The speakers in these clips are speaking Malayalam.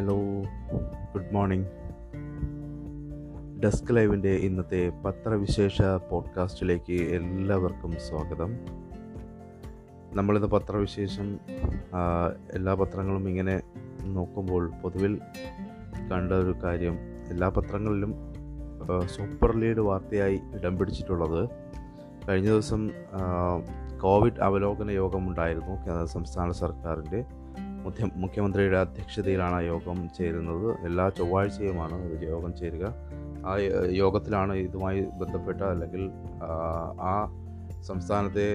ഹലോ ഗുഡ് മോർണിംഗ് ഡെസ്ക് ലൈവിന്റെ ഇന്നത്തെ പത്രവിശേഷ പോഡ്കാസ്റ്റിലേക്ക് എല്ലാവർക്കും സ്വാഗതം. നമ്മളിന്ന് പത്രവിശേഷം എല്ലാ പത്രങ്ങളും ഇങ്ങനെ നോക്കുമ്പോൾ പൊതുവിൽ കണ്ട ഒരു കാര്യം എല്ലാ പത്രങ്ങളിലും സൂപ്പർ ലീഡ് വാർത്തയായി ഇടം പിടിച്ചിട്ടുള്ളത്. കഴിഞ്ഞ ദിവസം കോവിഡ് അവലോകന യോഗമുണ്ടായിരുന്നു സംസ്ഥാന സർക്കാരിന്റെ. മുഖ്യ മുഖ്യമന്ത്രിയുടെ അധ്യക്ഷതയിലാണ് യോഗം ചേരുന്നത്. എല്ലാ ചൊവ്വാഴ്ചയുമാണ് യോഗം ചേരുക. ആ യോഗത്തിലാണ് ഇതുമായി ബന്ധപ്പെട്ട അല്ലെങ്കിൽ ആ സംസ്ഥാനത്തെ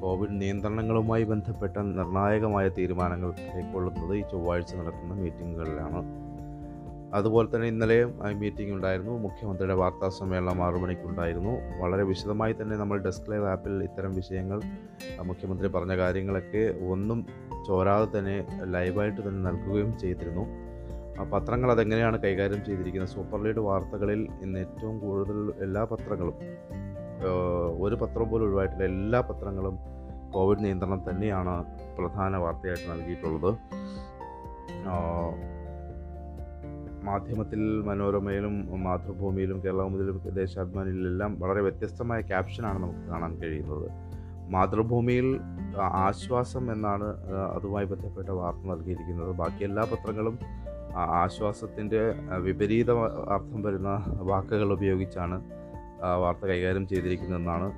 കോവിഡ് നിയന്ത്രണങ്ങളുമായി ബന്ധപ്പെട്ട നിർണായകമായ തീരുമാനങ്ങൾ കൈക്കൊള്ളുന്നത് ഈ ചൊവ്വാഴ്ച നടക്കുന്ന മീറ്റിങ്ങുകളിലാണ് അതുപോലെ തന്നെ ഇന്നലെയും മീറ്റിംഗ് ഉണ്ടായിരുന്നു. മുഖ്യമന്ത്രിയുടെ വാർത്താ സമ്മേളനം ആറു മണിക്കുണ്ടായിരുന്നു. വളരെ വിശദമായി തന്നെ നമ്മൾ ഡെസ്ക് ലൈവ് ആപ്പിൽ ഇത്തരം വിഷയങ്ങൾ മുഖ്യമന്ത്രി പറഞ്ഞ കാര്യങ്ങളൊക്കെ ഒന്നും ചോരാതെ തന്നെ ലൈവായിട്ട് തന്നെ നൽകുകയും ചെയ്തിരുന്നു. ആ പത്രങ്ങൾ അതെങ്ങനെയാണ് കൈകാര്യം ചെയ്തിരിക്കുന്നത്? സൂപ്പർ ലീഡ് വാർത്തകളിൽ ഇന്ന് ഏറ്റവും കൂടുതൽ എല്ലാ പത്രങ്ങളും ഒരു പത്രം പോലും ഒഴിവായിട്ടില്ല. എല്ലാ പത്രങ്ങളും കോവിഡ് നിയന്ത്രണം തന്നെയാണ് പ്രധാന വാർത്തയായിട്ട് നൽകിയിട്ടുള്ളത്. മാധ്യമത്തിൽ മനോരമയിലും മാതൃഭൂമിയിലും കേരളമുതലും ദേശാഭിമാനിയിലെല്ലാം വളരെ വ്യത്യസ്തമായ ക്യാപ്ഷനാണ് നമുക്ക് കാണാൻ കഴിയുന്നത്. മാതൃഭൂമിയിൽ ആശ്വാസം എന്നാണ് അതുമായി ബന്ധപ്പെട്ട വാർത്ത നൽകിയിരിക്കുന്നത്. ബാക്കി എല്ലാ പത്രങ്ങളും ആശ്വാസത്തിന്റെ വിപരീത അർത്ഥം വരുന്ന വാക്കുകൾ ഉപയോഗിച്ചാണ് വാർത്ത കൈകാര്യം ചെയ്തിരിക്കുന്നതെന്നാണ്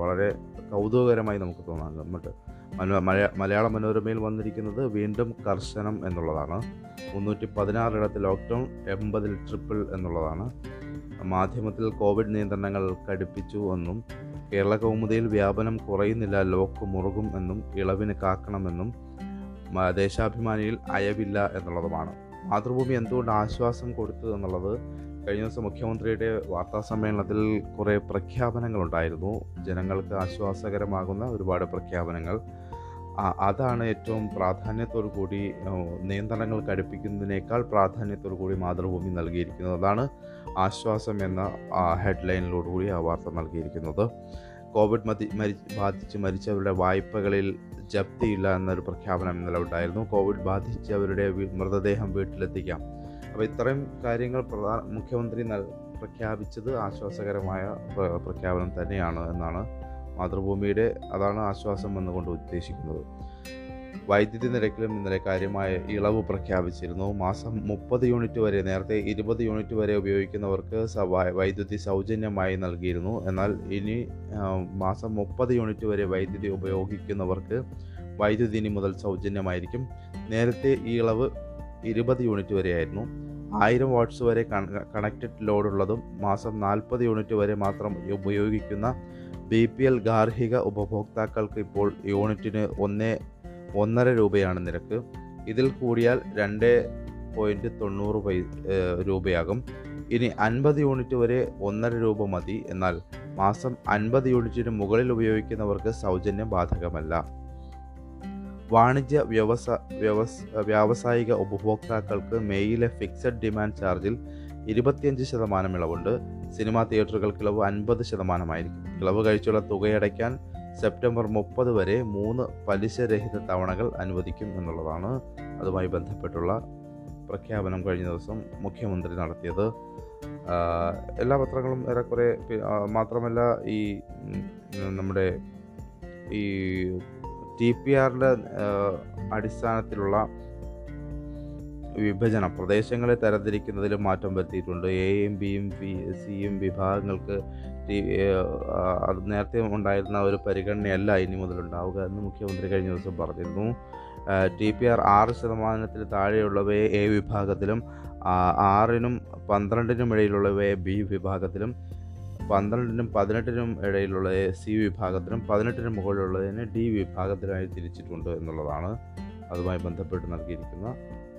വളരെ കൗതുകകരമായി നമുക്ക് തോന്നാൻ മലയ- മലയാള മനോരമയിൽ വന്നിരിക്കുന്നത് വീണ്ടും കർശനം എന്നുള്ളതാണ്. മുന്നൂറ്റി പതിനാറിടത്ത് ലോക്ക്ഡൗൺ എൺപതിൽ ട്രിപ്പിൾ എന്നുള്ളതാണ്. മാധ്യമത്തിൽ കോവിഡ് നിയന്ത്രണങ്ങൾ കടുപ്പിച്ചു എന്നും കേരള കൗമുദിയിൽ വ്യാപനം കുറയുന്നില്ല ലോക്ക് മുറുകും എന്നും ഇളവിന് കാക്കണമെന്നും ദേശാഭിമാനിയിൽ അയവില്ല എന്നുള്ളതുമാണ്. മാതൃഭൂമി എന്തുകൊണ്ട് ആശ്വാസം കൊടുത്തു എന്നുള്ളത് കഴിഞ്ഞ ദിവസം മുഖ്യമന്ത്രിയുടെ വാർത്താ സമ്മേളനത്തിൽ കുറേ പ്രഖ്യാപനങ്ങളുണ്ടായിരുന്നു. ജനങ്ങൾക്ക് ആശ്വാസകരമാകുന്ന ഒരുപാട് പ്രഖ്യാപനങ്ങൾ. അതാണ് ഏറ്റവും പ്രാധാന്യത്തോടു കൂടി നിയന്ത്രണങ്ങൾ കടുപ്പിക്കുന്നതിനേക്കാൾ പ്രാധാന്യത്തോടു കൂടി മാതൃഭൂമി നൽകിയിരിക്കുന്നത്. അതാണ് ആശ്വാസം എന്ന ഹെഡ്ലൈനിലോടുകൂടി ആ വാർത്ത നൽകിയിരിക്കുന്നത്. കോവിഡ് മതി മരി ബാധിച്ച് മരിച്ചവരുടെ വായ്പകളിൽ ജപ്തിയില്ല എന്നൊരു പ്രഖ്യാപനം ഇന്നലെ ഉണ്ടായിരുന്നു. കോവിഡ് ബാധിച്ചവരുടെ മൃതദേഹം വീട്ടിലെത്തിക്കാം. അപ്പോൾ ഇത്രയും കാര്യങ്ങൾ പ്രധാന മുഖ്യമന്ത്രി പ്രഖ്യാപിച്ചത് ആശ്വാസകരമായ പ്രഖ്യാപനം തന്നെയാണ് എന്നാണ് മാതൃഭൂമിയുടെ അതാണ് ആശ്വാസം എന്നുകൊണ്ട് ഉദ്ദേശിക്കുന്നത്. വൈദ്യുതി നിരക്കിലും ഇന്നലെ കാര്യമായ ഇളവ് പ്രഖ്യാപിച്ചിരുന്നു. മാസം മുപ്പത് യൂണിറ്റ് വരെ നേരത്തെ ഇരുപത് യൂണിറ്റ് വരെ ഉപയോഗിക്കുന്നവർക്ക് വൈദ്യുതി സൗജന്യമായി നൽകിയിരുന്നു. എന്നാൽ ഇനി മാസം മുപ്പത് യൂണിറ്റ് വരെ വൈദ്യുതി ഉപയോഗിക്കുന്നവർക്ക് വൈദ്യുതി ഇനി മുതൽ സൗജന്യമായിരിക്കും. നേരത്തെ ഈ ഇളവ് ഇരുപത് യൂണിറ്റ് വരെയായിരുന്നു ആയിരം വാട്ട്സ് വരെ കണക്റ്റഡ് ലോഡുള്ളതും മാസം നാൽപ്പത് യൂണിറ്റ് വരെ മാത്രം ഉപയോഗിക്കുന്ന ബി പി എൽ ഗാർഹിക ഉപഭോക്താക്കൾക്ക് ഇപ്പോൾ യൂണിറ്റിന് ഒന്ന് ഒന്നര രൂപയാണ് നിരക്ക്. ഇതിൽ കൂടിയാൽ രണ്ട് പോയിന്റ് തൊണ്ണൂറ് പൈ രൂപയാകും. ഇനി അൻപത് യൂണിറ്റ് വരെ ഒന്നര രൂപ മതി. എന്നാൽ മാസം അൻപത് യൂണിറ്റിന് മുകളിൽ ഉപയോഗിക്കുന്നവർക്ക് സൗജന്യം ബാധകമല്ല. വാണിജ്യ വ്യവസ വ്യവസ് വ്യാവസായിക ഉപഭോക്താക്കൾക്ക് മെയിലെ ഫിക്സഡ് ഡിമാൻഡ് ചാർജിൽ ഇരുപത്തിയഞ്ച് ശതമാനം ഇളവുണ്ട്. സിനിമാ തിയേറ്ററുകൾ ഇളവ് അൻപത് ശതമാനമായിരിക്കും. ഇളവ് കഴിച്ചുള്ള തുകയടയ്ക്കാൻ സെപ്റ്റംബർ മുപ്പത് വരെ മൂന്ന് പലിശരഹിത തവണകൾ അനുവദിക്കും എന്നുള്ളതാണ് അതുമായി ബന്ധപ്പെട്ടുള്ള പ്രഖ്യാപനം കഴിഞ്ഞ ദിവസം മുഖ്യമന്ത്രി നടത്തിയത്. എല്ലാ പത്രങ്ങളും ഏറെക്കുറെ മാത്രമല്ല ഈ നമ്മുടെ ഈ ടി പി ആറിന്റെ അടിസ്ഥാനത്തിലുള്ള വിഭജനം. പ്രദേശങ്ങളെ തരംതിരിക്കുന്നതിലും മാറ്റം വരുത്തിയിട്ടുണ്ട്. എയും ബിയും ബി സിയും വിഭാഗങ്ങൾക്ക് അത് നേരത്തെ ഉണ്ടായിരുന്ന ഒരു പരിഗണനയല്ല ഇനി മുതലുണ്ടാവുക എന്ന് മുഖ്യമന്ത്രി കഴിഞ്ഞ ദിവസം പറഞ്ഞിരുന്നു. ടി പി ആർ ആറ് ശതമാനത്തിൽ താഴെയുള്ളവയെ എ വിഭാഗത്തിലും ആറിനും പന്ത്രണ്ടിനും ഇടയിലുള്ളവയെ ബി വിഭാഗത്തിലും പന്ത്രണ്ടിനും പതിനെട്ടിനും ഇടയിലുള്ളവയെ സി വിഭാഗത്തിലും പതിനെട്ടിനും മുകളിലുള്ളതിനെ ഡി വിഭാഗത്തിലായി തിരിച്ചിട്ടുണ്ട് എന്നുള്ളതാണ് അതുമായി ബന്ധപ്പെട്ട് നൽകിയിരിക്കുന്ന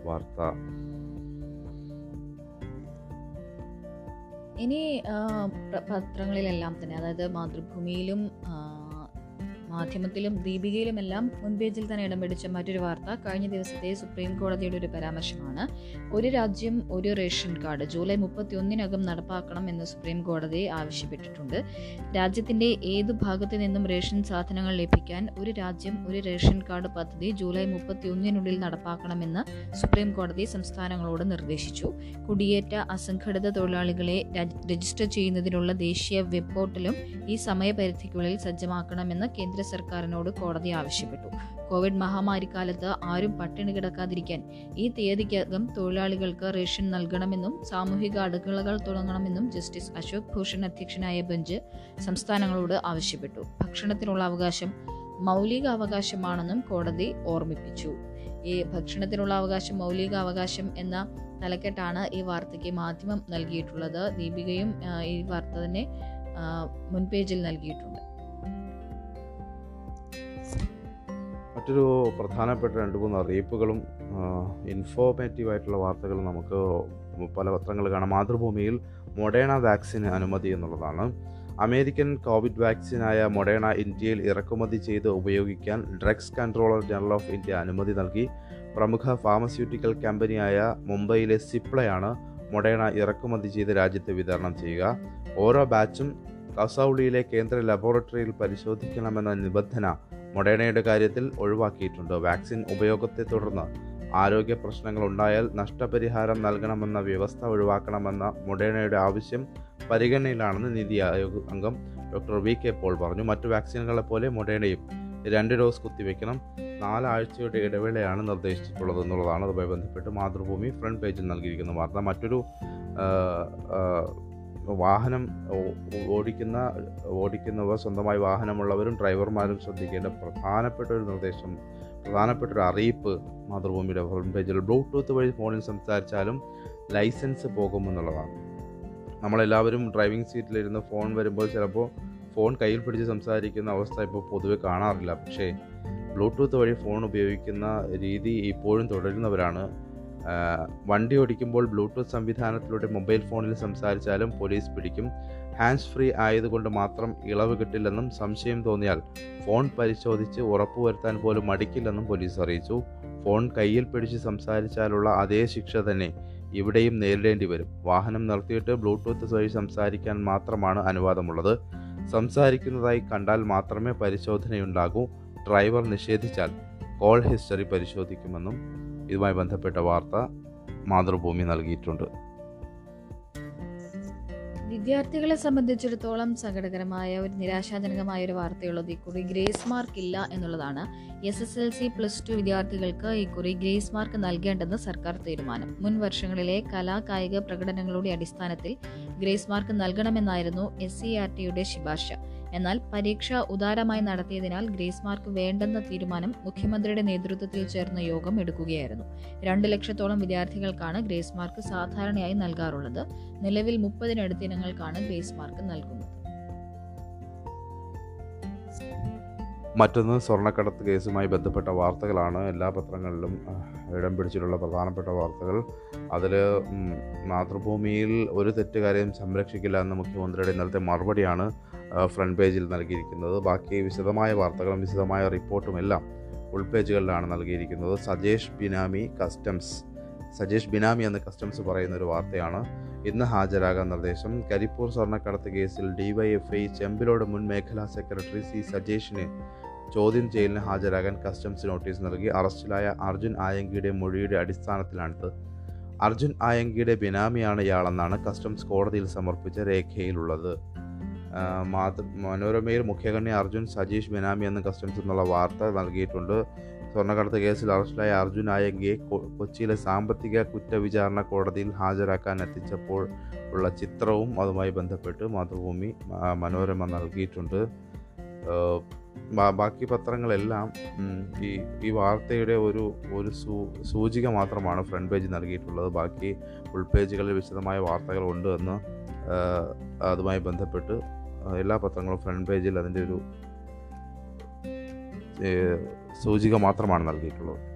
വാർത്ത. ഇനി പത്രങ്ങളിലെല്ലാം തന്നെ അതായത് മാതൃഭൂമിയിലും മാധ്യമത്തിലും ദീപികയിലുമെല്ലാം മുൻപേജിൽ തന്നെ ഇടം പിടിച്ച മറ്റൊരു വാർത്ത കഴിഞ്ഞ ദിവസത്തെ സുപ്രീം കോടതിയുടെ ഒരു പരാമർശമാണ്. ഒരു രാജ്യം ഒരു റേഷൻ കാർഡ് ജൂലൈ മുപ്പത്തി ഒന്നിനകം നടപ്പാക്കണം എന്ന് സുപ്രീം കോടതി ആവശ്യപ്പെട്ടിട്ടുണ്ട്. രാജ്യത്തിന്റെ ഏത് ഭാഗത്തു നിന്നും റേഷൻ സാധനങ്ങൾ ലഭിക്കാൻ ഒരു രാജ്യം ഒരു റേഷൻ കാർഡ് പദ്ധതി ജൂലൈ മുപ്പത്തി ഒന്നിനുള്ളിൽ നടപ്പാക്കണമെന്ന് സുപ്രീം കോടതി സംസ്ഥാനങ്ങളോട് നിർദ്ദേശിച്ചു. കുടിയേറ്റ അസംഘടിത തൊഴിലാളികളെ രജിസ്റ്റർ ചെയ്യുന്നതിനുള്ള ദേശീയ വെബ് പോർട്ടലും ഈ സമയപരിധിക്കുള്ളിൽ സജ്ജമാക്കണമെന്ന് കേന്ദ്ര സർക്കാരിനോട് കോടതി ആവശ്യപ്പെട്ടു. കോവിഡ് മഹാമാരിക്കാലത്ത് ആരും പട്ടിണി കിടക്കാതിരിക്കാൻ ഈ തീയതിക്കകം തൊഴിലാളികൾക്ക് റേഷൻ നൽകണമെന്നും സാമൂഹിക അടുക്കളകൾ തുടങ്ങണമെന്നും ജസ്റ്റിസ് അശോക് ഭൂഷൺ അധ്യക്ഷനായ ബെഞ്ച് സംസ്ഥാനങ്ങളോട് ആവശ്യപ്പെട്ടു. ഭക്ഷണത്തിനുള്ള അവകാശം മൗലിക അവകാശമാണെന്നും കോടതി ഓർമ്മിപ്പിച്ചു. ഈ ഭക്ഷണത്തിനുള്ള അവകാശം മൗലിക അവകാശം എന്ന തലക്കെട്ടാണ് ഈ വാർത്തയ്ക്ക് മാധ്യമം നൽകിയിട്ടുള്ളത്. ദീപികയും ഈ വാർത്ത തന്നെ മുൻപേജിൽ നൽകിയിട്ടുണ്ട്. മറ്റൊരു പ്രധാനപ്പെട്ട രണ്ട് മൂന്ന് അറിയിപ്പുകളും ഇൻഫോർമേറ്റീവ് ആയിട്ടുള്ള വാർത്തകളും നമുക്ക് പല പത്രങ്ങൾ കാണാം. മാതൃഭൂമിയിൽ മൊഡേണ വാക്സിന് അനുമതി എന്നുള്ളതാണ്. അമേരിക്കൻ കോവിഡ് വാക്സിനായ മൊഡേണ ഇന്ത്യയിൽ ഇറക്കുമതി ചെയ്ത് ഉപയോഗിക്കാൻ drugs controller general of India അനുമതി നൽകി. പ്രമുഖ ഫാർമസ്യൂട്ടിക്കൽ കമ്പനിയായ മുംബൈയിലെ സിപ്ലയാണ് മൊഡേണ ഇറക്കുമതി ചെയ്ത് രാജ്യത്ത് വിതരണം ചെയ്യുക. ഓരോ ബാച്ചും കസൌളിയിലെ കേന്ദ്ര ലബോറട്ടറിയിൽ പരിശോധിക്കണമെന്ന നിബന്ധന മൊഡേണയുടെ കാര്യത്തിൽ ഒഴിവാക്കിയിട്ടുണ്ട്? വാക്സിൻ ഉപയോഗത്തെ തുടർന്ന് ആരോഗ്യ പ്രശ്നങ്ങൾ ഉണ്ടായാൽ നഷ്ടപരിഹാരം നൽകണമെന്ന വ്യവസ്ഥ ഒഴിവാക്കണമെന്ന മൊഡേണയുടെ ആവശ്യം പരിഗണനയിലാണെന്ന് നീതി ആയോഗ് അംഗം ഡോക്ടർ വി കെ പോൾ പറഞ്ഞു. മറ്റു വാക്സിനുകളെ പോലെ മൊഡേണയും രണ്ട് ഡോസ് കുത്തിവെക്കണം. നാലാഴ്ചയുടെ ഇടവേളയാണ് നിർദ്ദേശിച്ചിട്ടുള്ളത് എന്നുള്ളതാണ് അതുമായി ബന്ധപ്പെട്ട് മാതൃഭൂമി ഫ്രണ്ട് പേജിൽ നൽകിയിരിക്കുന്ന വാർത്ത. മറ്റൊരു വാഹനം ഓടിക്കുന്ന ഓടിക്കുന്നവർ സ്വന്തമായി വാഹനമുള്ളവരും ഡ്രൈവർമാരും ശ്രദ്ധിക്കേണ്ട പ്രധാനപ്പെട്ട ഒരു നിർദ്ദേശം പ്രധാനപ്പെട്ട ഒരു അറിയിപ്പ് മാതൃഭൂമിയുടെ ഹോം പേജിൽ ബ്ലൂടൂത്ത് വഴി ഫോണിൽ സംസാരിച്ചാലും ലൈസൻസ് പോകുമെന്നുള്ളതാണ്. നമ്മളെല്ലാവരും ഡ്രൈവിംഗ് സീറ്റിലിരുന്ന് ഫോൺ വരുമ്പോൾ ചിലപ്പോൾ ഫോൺ കയ്യിൽ പിടിച്ച് സംസാരിക്കുന്ന അവസ്ഥ ഇപ്പോൾ പൊതുവെ കാണാറില്ല. പക്ഷേ ബ്ലൂടൂത്ത് വഴി ഫോൺ ഉപയോഗിക്കുന്ന രീതി ഇപ്പോഴും തുടരുന്നവരാണ്. വണ്ടി ഓടിക്കുമ്പോൾ ബ്ലൂടൂത്ത് സംവിധാനത്തിലൂടെ മൊബൈൽ ഫോണിൽ സംസാരിച്ചാലും പോലീസ് പിടിക്കും. ഹാൻഡ്സ് ഫ്രീ ആയതുകൊണ്ട് മാത്രം ഇളവ് കിട്ടില്ലെന്നും സംശയം തോന്നിയാൽ ഫോൺ പരിശോധിച്ച് ഉറപ്പുവരുത്താൻ പോലും മടിക്കില്ലെന്നും പോലീസ് അറിയിച്ചു. ഫോൺ കയ്യിൽ പിടിച്ച് സംസാരിച്ചാലുള്ള അതേ ശിക്ഷ തന്നെ ഇവിടെയും നേരിടേണ്ടി വരും. വാഹനം നിർത്തിയിട്ട് ബ്ലൂടൂത്ത് വഴി സംസാരിക്കാൻ മാത്രമാണ് അനുവാദമുള്ളത്. സംസാരിക്കുന്നതായി കണ്ടാൽ മാത്രമേ പരിശോധനയുണ്ടാകൂ. ഡ്രൈവർ നിഷേധിച്ചാൽ കോൾ ഹിസ്റ്ററി പരിശോധിക്കുമെന്നും ഇതുമായി ബന്ധപ്പെട്ട വാർത്ത മാതൃഭൂമി നൽകിയിട്ടുണ്ട്. വിദ്യാർത്ഥികളെ സംബന്ധിച്ചിടത്തോളം സങ്കടകരമായ ഒരു നിരാശാജനകമായ ഒരു വാർത്തയുള്ളത് ഇക്കുറി ഗ്രേസ് മാർക്ക് ഇല്ല എന്നുള്ളതാണ്. S S L C plus two വിദ്യാർത്ഥികൾക്ക് ഇക്കുറി ഗ്രേസ് മാർക്ക് നൽകേണ്ടെന്ന് സർക്കാർ തീരുമാനം. മുൻ വർഷങ്ങളിലെ കലാ കായിക പ്രകടനങ്ങളുടെ അടിസ്ഥാനത്തിൽ ഗ്രേസ് മാർക്ക് നൽകണമെന്നായിരുന്നു എസ് സി ആർ ടിയുടെ ശുപാർശ. എന്നാൽ പരീക്ഷ ഉദാരമായി നടത്തിയതിനാൽ ഗ്രേസ് മാർക്ക് വേണ്ടെന്ന തീരുമാനം മുഖ്യമന്ത്രിയുടെ നേതൃത്വത്തിൽ ചേർന്ന യോഗം എടുക്കുകയായിരുന്നു. രണ്ട് ലക്ഷത്തോളം വിദ്യാർത്ഥികൾക്കാണ് ഗ്രേസ് മാർക്ക് സാധാരണയായി നൽകാറുള്ളത്. നിലവിൽ മുപ്പതിനടുത്ത് ഇനങ്ങൾക്കാണ് ഗ്രേസ് മാർക്ക് നൽകുന്നത്. മറ്റൊന്ന് സ്വർണക്കടത്ത് കേസുമായി ബന്ധപ്പെട്ട വാർത്തകളാണ്. എല്ലാ പത്രങ്ങളിലും ഇടം പിടിച്ചിട്ടുള്ള പ്രധാനപ്പെട്ട വാർത്തകൾ. അതിൽ മാതൃഭൂമിയിൽ ഒരു തെറ്റുകാരെയും സംരക്ഷിക്കില്ല എന്ന മുഖ്യമന്ത്രിയുടെ ഇന്നലത്തെ മറുപടിയാണ് ഫ്രണ്ട് പേജിൽ നൽകിയിരിക്കുന്നത്. ബാക്കി വിശദമായ വാർത്തകളും വിശദമായ റിപ്പോർട്ടും എല്ലാം ഉൾപേജുകളിലാണ് നൽകിയിരിക്കുന്നത്. സജേഷ് ബിനാമി കസ്റ്റംസ്. സജേഷ് ബിനാമി എന്ന് കസ്റ്റംസ് പറയുന്ന ഒരു വാർത്തയാണ് ഇന്ന് ഹാജരാകാൻ നിർദ്ദേശം. കരിപ്പൂർ സ്വർണക്കടത്ത് കേസിൽ ഡിവൈഎഫ്ഐ ചെമ്പിലോട് മുൻ മേഖലാ സെക്രട്ടറി സി സജേഷിന് ചോദ്യം ചെയ്യലിന് ഹാജരാകാൻ കസ്റ്റംസ് നോട്ടീസ് നൽകി. അറസ്റ്റിലായ അർജുൻ ആയങ്കിയുടെ മൊഴിയുടെ അടിസ്ഥാനത്തിലാണിത്. അർജുൻ ആയങ്കിയുടെ ബിനാമിയാണ് ഇയാളെന്നാണ് കസ്റ്റംസ് കോടതിയിൽ സമർപ്പിച്ച രേഖയിലുള്ളത്. മാത മനോരമയിൽ മുഖ്യകണ്ണി അർജുൻ സജീഷ് ബിനാമി എന്ന് കസ്റ്റംസ് എന്നുള്ള വാർത്ത നൽകിയിട്ടുണ്ട്. സ്വർണക്കടത്ത് കേസിൽ അറസ്റ്റിലായ അർജുൻ ആയങ്കിയെ കൊച്ചിയിലെ സാമ്പത്തിക കുറ്റവിചാരണ കോടതിയിൽ ഹാജരാക്കാൻ എത്തിച്ചപ്പോൾ ഉള്ള ചിത്രവും അതുമായി ബന്ധപ്പെട്ട് മാതൃഭൂമി മനോരമ നൽകിയിട്ടുണ്ട്. ബാക്കി പത്രങ്ങളെല്ലാം ഈ ഈ വാർത്തയുടെ ഒരു ഒരു സൂചിക മാത്രമാണ് ഫ്രണ്ട് പേജ് നൽകിയിട്ടുള്ളത്. ബാക്കി ഉൾപേജുകളിൽ വിശദമായ വാർത്തകളുണ്ട് എന്ന് അതുമായി ബന്ധപ്പെട്ട് എല്ലാ പത്രങ്ങളും ഫ്രണ്ട് പേജിൽ അതിന്റെ ഒരു സൂചിക മാത്രമാണ് നൽകിയിട്ടുള്ളത്.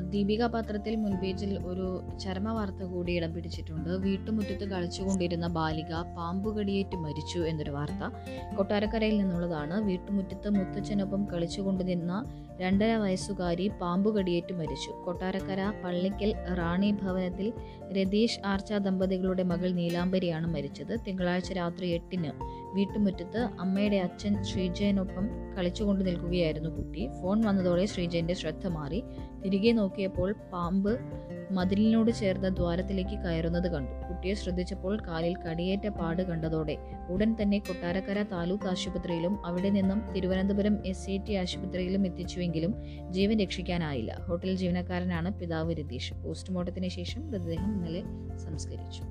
ദീപിക പത്രത്തിൽ മുൻപേജിൽ ഒരു ചരമ വാർത്ത കൂടി ഇടം പിടിച്ചിട്ടുണ്ട് വീട്ടുമുറ്റത്ത് കളിച്ചുകൊണ്ടിരുന്ന ബാലിക പാമ്പുകടിയേറ്റ് മരിച്ചു എന്നൊരു വാർത്ത. കൊട്ടാരക്കരയിൽ നിന്നുള്ളതാണ്. വീട്ടുമുറ്റത്ത് മുത്തച്ഛനൊപ്പം കളിച്ചുകൊണ്ട് നിന്ന രണ്ടര വയസ്സുകാരി പാമ്പുകടിയേറ്റ് മരിച്ചു. കൊട്ടാരക്കര പള്ളിക്കൽ റാണി ഭവനത്തിൽ രതീഷ് ആർച്ച ദമ്പതികളുടെ മകൾ നീലാംബരിയാണ് മരിച്ചത്. തിങ്കളാഴ്ച രാത്രി എട്ടിന് വീട്ടുമുറ്റത്ത് അമ്മയുടെ അച്ഛൻ ശ്രീജയനൊപ്പം കളിച്ചുകൊണ്ട് നിൽക്കുകയായിരുന്നു കുട്ടി. ഫോൺ വന്നതോടെ ശ്രീജയന്റെ ശ്രദ്ധ മാറി. തിരികെ നോക്കിയപ്പോൾ പാമ്പ് മതിലിനോട് ചേർന്ന ദ്വാരത്തിലേക്ക് കയറുന്നത് കണ്ടു. കുട്ടിയെ ശ്രദ്ധിച്ചപ്പോൾ കാലിൽ കടിയേറ്റ പാട് കണ്ടതോടെ ഉടൻ തന്നെ കൊട്ടാരക്കര താലൂക്ക് ആശുപത്രിയിലും അവിടെ നിന്നും തിരുവനന്തപുരം എസ് ഐ ടി ആശുപത്രിയിലും എത്തിച്ചുവെങ്കിലും ജീവൻ രക്ഷിക്കാനായില്ല. ഹോട്ടൽ ജീവനക്കാരനാണ് പിതാവ് രതീഷ്. പോസ്റ്റ്മോർട്ടത്തിന് ശേഷം മൃതദേഹം ഇന്നലെ സംസ്കരിച്ചു.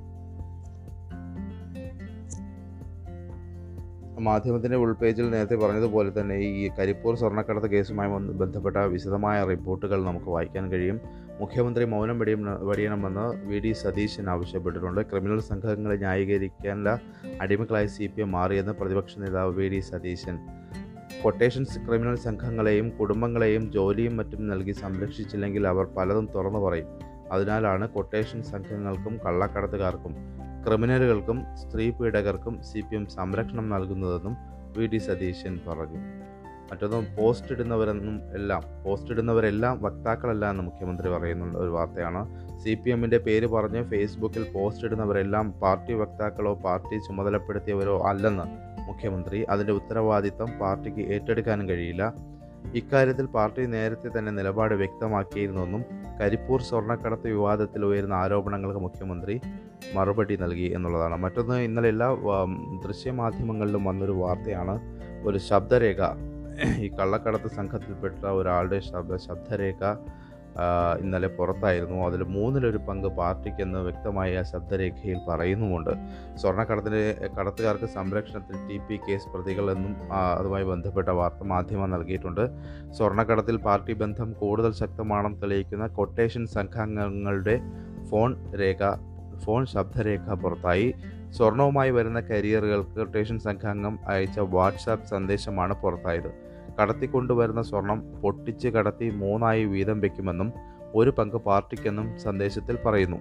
മാധ്യമത്തിന്റെ ഉൾപേജിൽ നേരത്തെ പറഞ്ഞതുപോലെ തന്നെ ഈ കരിപ്പൂർ സ്വർണക്കടത്ത് കേസുമായി ബന്ധപ്പെട്ട വിശദമായ റിപ്പോർട്ടുകൾ നമുക്ക് വായിക്കാൻ കഴിയും. മുഖ്യമന്ത്രി മൗനം വെടിയും വെടിയണമെന്ന് വി ഡി സതീശൻ ആവശ്യപ്പെട്ടിട്ടുണ്ട്. ക്രിമിനൽ സംഘങ്ങളെ ന്യായീകരിക്കാനുള്ള അടിമകളായി സി പി എം മാറിയെന്ന് പ്രതിപക്ഷ നേതാവ് V D Satheesan. Quotations criminal സംഘങ്ങളെയും കുടുംബങ്ങളെയും ജോലിയും മറ്റും നൽകി സംരക്ഷിച്ചില്ലെങ്കിൽ അവർ പലതും തുറന്നു പറയും. അതിനാലാണ് കൊട്ടേഷൻ സംഘങ്ങൾക്കും കള്ളക്കടത്തുകാർക്കും ക്രിമിനലുകൾക്കും സ്ത്രീ പീഡകർക്കും സി പി എം സംരക്ഷണം നൽകുന്നതെന്നും വി ഡി സതീശൻ പറഞ്ഞു. മറ്റൊന്ന് പോസ്റ്റ് ഇടുന്നവരെന്നും എല്ലാം പോസ്റ്റ് ഇടുന്നവരെല്ലാം വക്താക്കളല്ല എന്ന് മുഖ്യമന്ത്രി പറയുന്ന ഒരു വാർത്തയാണ്. സി പി എമ്മിന്റെ പേര് പറഞ്ഞ് ഫേസ്ബുക്കിൽ പോസ്റ്റ് ഇടുന്നവരെല്ലാം പാർട്ടി വക്താക്കളോ പാർട്ടി ചുമതലപ്പെടുത്തിയവരോ അല്ലെന്ന് മുഖ്യമന്ത്രി. അതിന്റെ ഉത്തരവാദിത്തം പാർട്ടിക്ക് ഏറ്റെടുക്കാനും കഴിയില്ല. ഇക്കാര്യത്തിൽ പാർട്ടി നേരത്തെ തന്നെ നിലപാട് വ്യക്തമാക്കിയിരുന്നെന്നും കരിപ്പൂർ സ്വർണക്കടത്ത് വിവാദത്തിൽ ഉയരുന്ന ആരോപണങ്ങൾക്ക് മുഖ്യമന്ത്രി മറുപടി നൽകി എന്നുള്ളതാണ്. മറ്റൊന്ന് ഇന്നലെ എല്ലാ ദൃശ്യമാധ്യമങ്ങളിലും വന്നൊരു വാർത്തയാണ് ഒരു ശബ്ദരേഖ. ഈ കള്ളക്കടത്ത് സംഘത്തിൽപ്പെട്ട ഒരാളുടെ ശബ്ദ ശബ്ദരേഖ ഇന്നലെ പുറത്തായിരുന്നു. അതിൽ മൂന്നിലൊരു പങ്ക് പാർട്ടിക്കെന്ന് വ്യക്തമായ ശബ്ദരേഖയിൽ പറയുന്നുമുണ്ട്. സ്വർണക്കടത്തിന് കടത്തുകാർക്ക് സംരക്ഷണത്തിൽ ടി പി കേസ് പ്രതികളെന്നും അതുമായി ബന്ധപ്പെട്ട വാർത്ത മാധ്യമം നൽകിയിട്ടുണ്ട്. സ്വർണക്കടത്തിൽ പാർട്ടി ബന്ധം കൂടുതൽ ശക്തമാണെന്ന് തെളിയിക്കുന്ന കൊട്ടേഷൻ സംഘാംഗങ്ങളുടെ ഫോൺ രേഖ ഫോൺ ശബ്ദരേഖ പുറത്തായി. സ്വർണവുമായി വരുന്ന കരിയറുകൾക്ക് കൊട്ടേഷൻ സംഘാംഗം അയച്ച വാട്സാപ്പ് സന്ദേശമാണ് പുറത്തായത്. കടത്തിക്കൊണ്ടുവരുന്ന സ്വർണം പൊട്ടിച്ച് കടത്തി മൂന്നായി വീതം വയ്ക്കുമെന്നും ഒരു പങ്ക് പാർട്ടിക്കെന്നും സന്ദേശത്തിൽ പറയുന്നു.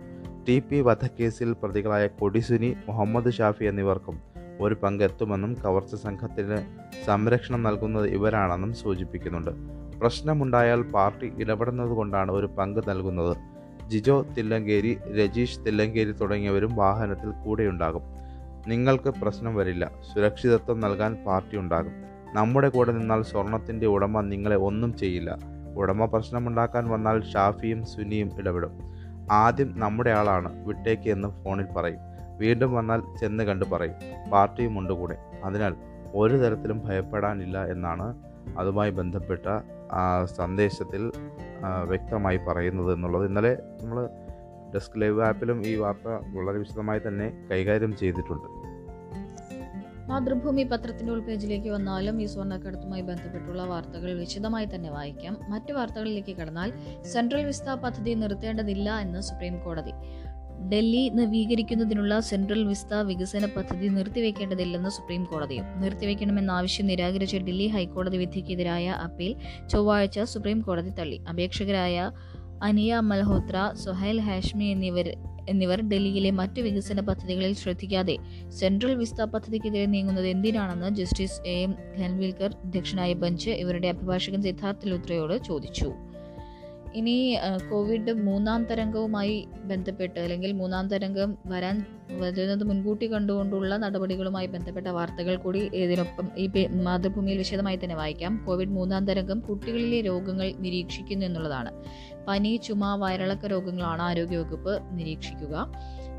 ടി പി വധക്കേസിൽ പ്രതികളായ കൊടിസുനി മുഹമ്മദ് ഷാഫി എന്നിവർക്കും ഒരു പങ്ക് എത്തുമെന്നും കവർച്ച സംഘത്തിന് സംരക്ഷണം നൽകുന്നത് ഇവരാണെന്നും സൂചിപ്പിക്കുന്നുണ്ട്. പ്രശ്നമുണ്ടായാൽ പാർട്ടി ഇടപെടുന്നത് കൊണ്ടാണ് ഒരു പങ്ക് നൽകുന്നത്. ജിജോ തില്ലങ്കേരി രജീഷ് തില്ലങ്കേരി തുടങ്ങിയവരും വാഹനത്തിൽ കൂടെയുണ്ടാകും. നിങ്ങൾക്ക് പ്രശ്നം വരില്ല. സുരക്ഷിതത്വം നൽകാൻ പാർട്ടി ഉണ്ടാകും. നമ്മുടെ കൂടെ നിന്നാൽ സ്വർണത്തിന്റെ ഉടമ നിങ്ങളെ ഒന്നും ചെയ്യില്ല. ഉടമ പ്രശ്നമുണ്ടാക്കാൻ വന്നാൽ ഷാഫിയും സുനിയും ഇടപെടും. ആദ്യം നമ്മുടെ ആളാണ് വിട്ടേക്ക് എന്ന് ഫോണിൽ പറയും. വീണ്ടും വന്നാൽ ചെന്ന് കണ്ട് പറയും. പാർട്ടിയും ഉണ്ട് കൂടെ. അതിനാൽ ഒരു തരത്തിലും ഭയപ്പെടാനില്ല എന്നാണ് അതുമായി ബന്ധപ്പെട്ട സന്ദേശത്തിൽ വ്യക്തമായി പറയുന്നത് എന്നുള്ളത്. ഇന്നലെ നമ്മൾ ഡെസ്ക് ലൈവ് ആപ്പിലും ഈ വാർത്ത വളരെ വിശദമായി തന്നെ കൈകാര്യം ചെയ്തിട്ടുണ്ട്. മാതൃഭൂമി പത്രത്തിന്റെ ഉൾപേജിലേക്ക് വന്നാലും ഈ സ്വർണക്കടത്തുമായി ബന്ധപ്പെട്ടുള്ള വാർത്തകൾ വിശദമായി തന്നെ വായിക്കാം. മറ്റു വാർത്തകളിലേക്ക് കടന്നാൽ സെൻട്രൽ വിസ്ത പദ്ധതി നിർത്തേണ്ടതില്ല എന്ന് സുപ്രീം കോടതി. ഡൽഹി നവീകരിക്കുന്നതിനുള്ള സെൻട്രൽ വിസ്ത വികസന പദ്ധതി നിർത്തിവെക്കേണ്ടതില്ലെന്ന് സുപ്രീം കോടതിയും. നിർത്തിവെക്കണമെന്ന ആവശ്യം നിരാകരിച്ച ഡൽഹി ഹൈക്കോടതി വിധിക്കെതിരായ അപ്പീൽ ചൊവ്വാഴ്ച സുപ്രീം കോടതി തള്ളി. അപേക്ഷകരായ അനിയ മൽഹോത്ര സൊഹൈൽ ഹാഷ്മി എന്നിവർ എന്നിവർ ഡൽഹിയിലെ മറ്റ് വികസന പദ്ധതികളിൽ ശ്രദ്ധിക്കാതെ സെൻട്രൽ വിസ്ത പദ്ധതിക്കെതിരെ നീങ്ങുന്നത് എന്തിനാണെന്ന് ജസ്റ്റിസ് എ എം ഖൻവിൽക്കർ അധ്യക്ഷനായ ബെഞ്ച് ഇവരുടെ അഭിഭാഷകൻ സിദ്ധാർത്ഥ് ലുത്രയോട് ചോദിച്ചു. ഇനി കോവിഡ് മൂന്നാം തരംഗവുമായി ബന്ധപ്പെട്ട് അല്ലെങ്കിൽ മൂന്നാം തരംഗം വരാൻ വരുന്നത് മുൻകൂട്ടി കണ്ടുകൊണ്ടുള്ള നടപടികളുമായി ബന്ധപ്പെട്ട വാർത്തകൾ കൂടി ഇതിനൊപ്പം ഈ മാതൃഭൂമിയിൽ വിശദമായി തന്നെ വായിക്കാം. കോവിഡ് മൂന്നാം തരംഗം കുട്ടികളിലെ രോഗങ്ങൾ നിരീക്ഷിക്കുന്നു എന്നുള്ളതാണ്. പനി ചുമ വയറിളക്ക രോഗങ്ങളാണ് ആരോഗ്യവകുപ്പ് നിരീക്ഷിക്കുക.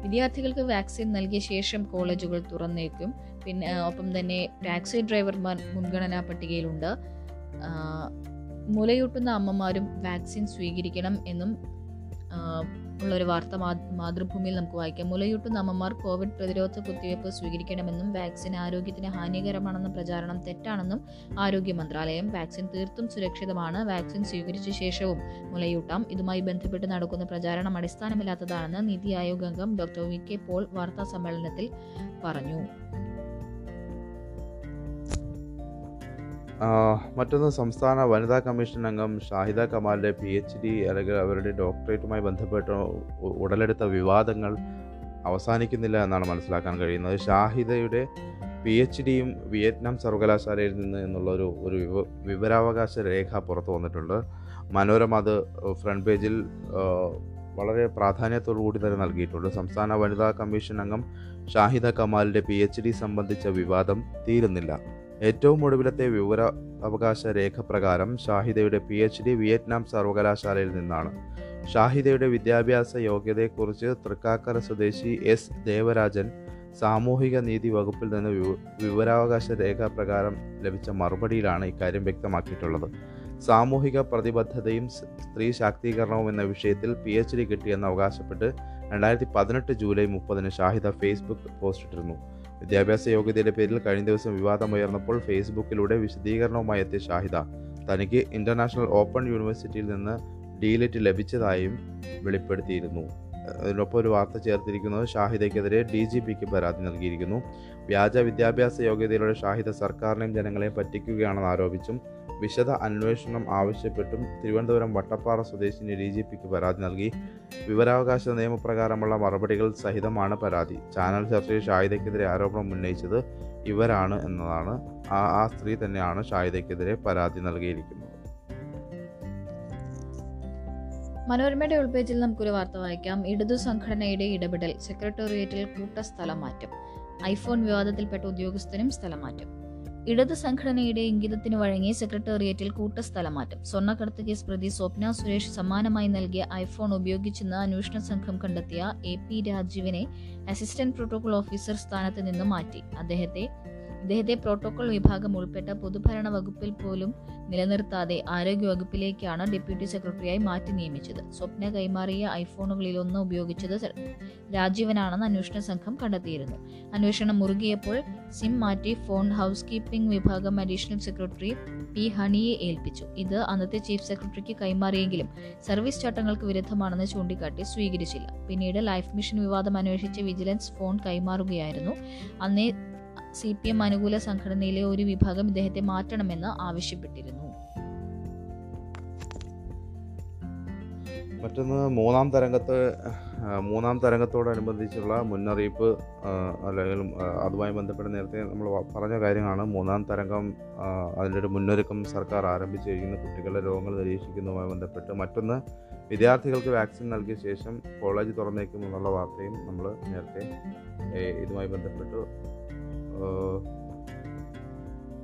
വിദ്യാർത്ഥികൾക്ക് വാക്സിൻ നൽകിയ ശേഷം കോളേജുകൾ തുറന്നേക്കും. പിന്നെ ഒപ്പം തന്നെ ടാക്സി ഡ്രൈവർമാർ മുൻഗണനാ പട്ടികയിലുണ്ട്. മുലയൂട്ടുന്ന അമ്മമാരും വാക്സിൻ സ്വീകരിക്കണം എന്നും ഉള്ളൊരു വാർത്ത മാതൃഭൂമിയിൽ നമുക്ക് വായിക്കാം. മുലയൂട്ടുന്ന അമ്മമാർ കോവിഡ് പ്രതിരോധ കുത്തിവയ്പ് സ്വീകരിക്കണമെന്നും വാക്സിൻ ആരോഗ്യത്തിന് ഹാനികരമാണെന്ന പ്രചാരണം തെറ്റാണെന്നും ആരോഗ്യ മന്ത്രാലയം വാക്സിൻ തീർത്തും സുരക്ഷിതമാണ് വാക്സിൻ സ്വീകരിച്ച ശേഷവും മുലയൂട്ടാം. ഇതുമായി ബന്ധപ്പെട്ട് നടക്കുന്ന പ്രചാരണം അടിസ്ഥാനമില്ലാത്തതാണെന്ന് നീതി ആയോഗ് അംഗം ഡോക്ടർ വി കെ പോൾ വാർത്താ സമ്മേളനത്തിൽ പറഞ്ഞു. മറ്റൊന്ന് സംസ്ഥാന വനിതാ കമ്മീഷൻ അംഗം ഷാഹിദ കമാലിന്റെ പി എച്ച് ഡി അല്ലെങ്കിൽ അവരുടെ ഡോക്ടറേറ്റുമായി ബന്ധപ്പെട്ട ഉടലെടുത്ത വിവാദങ്ങൾ അവസാനിക്കുന്നില്ല എന്നാണ് മനസ്സിലാക്കാൻ കഴിയുന്നത്. ഷാഹിദയുടെ പി എച്ച് ഡിയും വിയറ്റ്നാം സർവകലാശാലയിൽ നിന്ന് എന്നുള്ളൊരു ഒരു വിവ- വിവരാവകാശ രേഖ പുറത്തു വന്നിട്ടുണ്ട്. മനോരമ അത് ഫ്രണ്ട് പേജിൽ വളരെ പ്രാധാന്യത്തോടു കൂടി തന്നെ നൽകിയിട്ടുണ്ട്. സംസ്ഥാന വനിതാ കമ്മീഷൻ അംഗം ഷാഹിദ കമാലിന്റെ പി എച്ച് ഡി സംബന്ധിച്ച വിവാദം തീരുന്നില്ല. ഏറ്റവും ഒടുവിലത്തെ വിവര അവകാശ രേഖ പ്രകാരം ഷാഹിദയുടെ പി എച്ച് ഡി വിയറ്റ്നാം സർവകലാശാലയിൽ നിന്നാണ്. ഷാഹിദയുടെ വിദ്യാഭ്യാസ യോഗ്യതയെക്കുറിച്ച് തൃക്കാക്കര സ്വദേശി എസ് ദേവരാജൻ സാമൂഹിക നീതി വകുപ്പിൽ നിന്ന് വിവരാവകാശ രേഖ പ്രകാരം ലഭിച്ച മറുപടിയിലാണ് ഇക്കാര്യം വ്യക്തമാക്കിയിട്ടുള്ളത്. സാമൂഹിക പ്രതിബദ്ധതയും സ്ത്രീ ശാക്തീകരണവും എന്ന വിഷയത്തിൽ പി എച്ച് ഡി കിട്ടിയെന്ന് അവകാശപ്പെട്ട് രണ്ടായിരത്തി പതിനെട്ട് ജൂലൈ മുപ്പതിന് ഷാഹിദ ഫേസ്ബുക്ക് പോസ്റ്റ് ഇട്ടിരുന്നു വിദ്യാഭ്യാസ യോഗ്യതയുടെ പേരിൽ കഴിഞ്ഞ ദിവസം വിവാദമുയർന്നപ്പോൾ ഫേസ്ബുക്കിലൂടെ വിശദീകരണവുമായി എത്തിയ ഷാഹിദ തനിക്ക് ഇന്റർനാഷണൽ ഓപ്പൺ യൂണിവേഴ്സിറ്റിയിൽ നിന്ന് ഡീലിറ്റ് ലഭിച്ചതായും വെളിപ്പെടുത്തിയിരുന്നു. അതിനൊപ്പം ഒരു വാർത്ത ചേർത്തിരിക്കുന്നത് ഷാഹിദയ്ക്കെതിരെ ഡി ജി പിക്ക് പരാതി നൽകിയിരിക്കുന്നു. വ്യാജ വിദ്യാഭ്യാസ യോഗ്യതയിലൂടെ ഷാഹിദ സർക്കാരിനെയും ജനങ്ങളെയും പറ്റിക്കുകയാണെന്ന് ആരോപിച്ചും വിശദ അന്വേഷണം ആവശ്യപ്പെട്ടും തിരുവനന്തപുരം വട്ടപ്പാറ സ്വദേശിനി ഡി ജി പിക്ക് പരാതി നൽകി. വിവരാവകാശ നിയമപ്രകാരമുള്ള മറുപടികൾ സഹിതമാണ് പരാതി. ചാനൽ ചർച്ചയിൽ ഷാഹിദയ്ക്കെതിരെ ആരോപണം ഉന്നയിച്ചത് ഇവരാണ് എന്നതാണ്. ആ ആ സ്ത്രീ തന്നെയാണ് ഷാഹിദയ്ക്കെതിരെ പരാതി നൽകിയിരിക്കുന്നത്. മനോരമയുടെ ഉൾപേജിൽ നമുക്കൊരു വാർത്ത വായിക്കാം. ഇടതു സംഘടനയുടെ ഇടപെടൽ സെക്രട്ടേറിയറ്റിൽ കൂട്ട സ്ഥലം മാറ്റം. ഐഫോൺ വിവാദത്തിൽപ്പെട്ട ഉദ്യോഗസ്ഥനും സ്ഥലം മാറ്റം. ഇടത് സംഘടനയുടെ ഇംഗിതത്തിന് വഴങ്ങി സെക്രട്ടേറിയറ്റിൽ കൂട്ടസ്ഥലമാറ്റം. സ്വർണക്കടത്ത് കേസ് പ്രതി സ്വപ്ന സുരേഷ് സമ്മാനമായി നൽകിയ ഐഫോൺ ഉപയോഗിച്ചെന്ന് അന്വേഷണ സംഘം കണ്ടെത്തിയ എ പി രാജീവിനെ അസിസ്റ്റന്റ് പ്രോട്ടോകോൾ ഓഫീസർ സ്ഥാനത്ത് നിന്ന് മാറ്റി. അദ്ദേഹത്തെ ഇദ്ദേഹത്തെ പ്രോട്ടോകോൾ വിഭാഗം ഉൾപ്പെട്ട പൊതുഭരണ വകുപ്പിൽ പോലും നിലനിർത്താതെ ആരോഗ്യ വകുപ്പിലേക്കാണ് ഡെപ്യൂട്ടി സെക്രട്ടറിയായി മാറ്റി നിയമിച്ചത്. സ്വപ്ന കൈമാറിയ ഐഫോണുകളിലൊന്ന് ഉപയോഗിച്ചത് രാജീവനാണെന്ന് അന്വേഷണ സംഘം കണ്ടെത്തിയിരുന്നു. അന്വേഷണം മുറുകിയപ്പോൾ സിം മാറ്റി ഫോൺ ഹൗസ് കീപ്പിംഗ് വിഭാഗം അഡീഷണൽ സെക്രട്ടറി പി ഹണിയെ ഏൽപ്പിച്ചു. ഇത് അന്നത്തെ ചീഫ് സെക്രട്ടറിക്ക് കൈമാറിയെങ്കിലും സർവീസ് ചട്ടങ്ങൾക്ക് വിരുദ്ധമാണെന്ന് ചൂണ്ടിക്കാട്ടി സ്വീകരിച്ചില്ല. പിന്നീട് ലൈഫ് മിഷൻ വിവാദം അന്വേഷിച്ച് വിജിലൻസ് ഫോൺ കൈമാറുകയായിരുന്നു. അന്നേ സി പി എം അനുകൂല സംഘടനയിലെ ഒരു വിഭാഗം ഇദ്ദേഹത്തെ മാറ്റണമെന്ന് ആവശ്യപ്പെട്ടിരുന്നു. മറ്റൊന്ന് മൂന്നാം തരംഗത്ത് മൂന്നാം തരംഗത്തോടനുബന്ധിച്ചുള്ള മുന്നറിയിപ്പ് അല്ലെങ്കിൽ അതുമായി ബന്ധപ്പെട്ട് നേരത്തെ നമ്മൾ പറഞ്ഞ കാര്യമാണ് മൂന്നാം തരംഗം അതിന്റെ ഒരു മുന്നൊരുക്കം സർക്കാർ ആരംഭിച്ചിരിക്കുന്നു കുട്ടികളുടെ രോഗങ്ങൾ നിരീക്ഷിക്കുന്നതുമായി ബന്ധപ്പെട്ട് മറ്റൊന്ന് വിദ്യാർത്ഥികൾക്ക് വാക്സിൻ നൽകിയ ശേഷം കോളേജ് തുറന്നേക്കും എന്നുള്ള വാർത്തയും നമ്മൾ നേരത്തെ ഇതുമായി ബന്ധപ്പെട്ട്.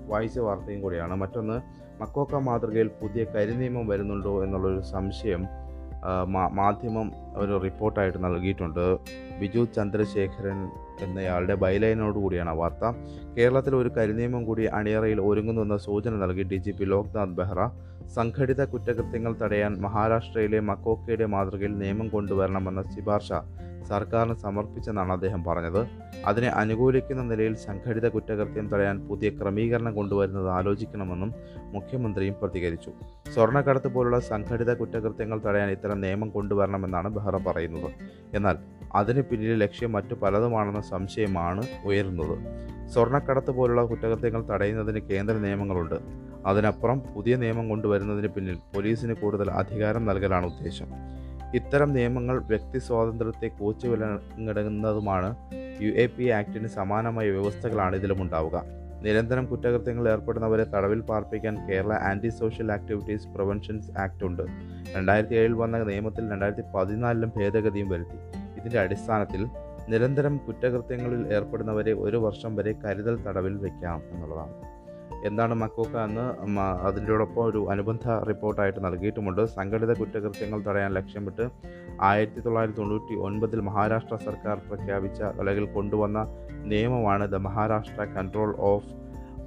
വായിച്ച വാർത്തയും കൂടിയാണ്. മറ്റൊന്ന് മക്കോക്ക മാതൃകയിൽ പുതിയ കരിനിയമം വരുന്നുണ്ടോ എന്നുള്ളൊരു സംശയം മാധ്യമം ഒരു റിപ്പോർട്ടായിട്ട് നൽകിയിട്ടുണ്ട്. ബിജു ചന്ദ്രശേഖരൻ എന്നയാളുടെ ബൈലൈനോട് കൂടിയാണ് വാർത്ത. കേരളത്തിൽ ഒരു കരിനിയമം കൂടി അണിയറയിൽ ഒരുങ്ങുന്നുവെന്ന സൂചന നൽകി D G P Loknath Behra. സംഘടിത കുറ്റകൃത്യങ്ങൾ തടയാൻ മഹാരാഷ്ട്രയിലെ മക്കോക്കയുടെ മാതൃകയിൽ നിയമം കൊണ്ടുവരണമെന്ന ശുപാർശ സർക്കാരിന് സമർപ്പിച്ചെന്നാണ് അദ്ദേഹം പറഞ്ഞത്. അതിനെ അനുകൂലിക്കുന്ന നിലയിൽ സംഘടിത കുറ്റകൃത്യം തടയാൻ പുതിയ ക്രമീകരണം കൊണ്ടുവരുന്നത് ആലോചിക്കണമെന്നും മുഖ്യമന്ത്രിയും പ്രതികരിച്ചു. സ്വർണക്കടത്ത് പോലുള്ള സംഘടിത കുറ്റകൃത്യങ്ങൾ തടയാൻ ഇത്തരം നിയമം കൊണ്ടുവരണമെന്നാണ് ബെഹ്റ പറയുന്നത്. എന്നാൽ അതിന് പിന്നിലെ ലക്ഷ്യം മറ്റു പലതുമാണെന്ന സംശയമാണ് ഉയരുന്നത്. സ്വർണക്കടത്ത് പോലുള്ള കുറ്റകൃത്യങ്ങൾ തടയുന്നതിന് കേന്ദ്ര നിയമങ്ങളുണ്ട്. അതിനപ്പുറം പുതിയ നിയമം കൊണ്ടുവരുന്നതിന് പിന്നിൽ പോലീസിന് കൂടുതൽ അധികാരം നൽകലാണ് ഉദ്ദേശം. ഇത്തരം നിയമങ്ങൾ വ്യക്തി സ്വാതന്ത്ര്യത്തെ കൂച്ചുവിലങ്ങിടുന്നതുമാണ് യു എ പി ആക്ടിന് സമാനമായ വ്യവസ്ഥകളാണ് ഇതിലും ഉണ്ടാവുക നിരന്തരം കുറ്റകൃത്യങ്ങളിൽ ഏർപ്പെടുന്നവരെ തടവിൽ പാർപ്പിക്കാൻ Kerala anti social activities preventions act ഉണ്ട്. രണ്ടായിരത്തി ഏഴിൽ വന്ന നിയമത്തിൽ രണ്ടായിരത്തി പതിനാലിലും ഭേദഗതിയും വരുത്തി. ഇതിന്റെ അടിസ്ഥാനത്തിൽ നിരന്തരം കുറ്റകൃത്യങ്ങളിൽ ഏർപ്പെടുന്നവരെ ഒരു വർഷം വരെ കരുതൽ തടവിൽ വയ്ക്കാം എന്നുള്ളതാണ്. എന്താണ് മക്കോക്ക എന്ന് അതിന്റെയോടൊപ്പം ഒരു അനുബന്ധ റിപ്പോർട്ടായിട്ട് നൽകിയിട്ടുമുണ്ട്. സംഘടിത കുറ്റകൃത്യങ്ങൾ തടയാൻ ലക്ഷ്യമിട്ട് ആയിരത്തി തൊള്ളായിരത്തി തൊണ്ണൂറ്റി ഒൻപതിൽ മഹാരാഷ്ട്ര സർക്കാർ പ്രഖ്യാപിച്ച അല്ലെങ്കിൽ കൊണ്ടുവന്ന നിയമമാണ് the Maharashtra control of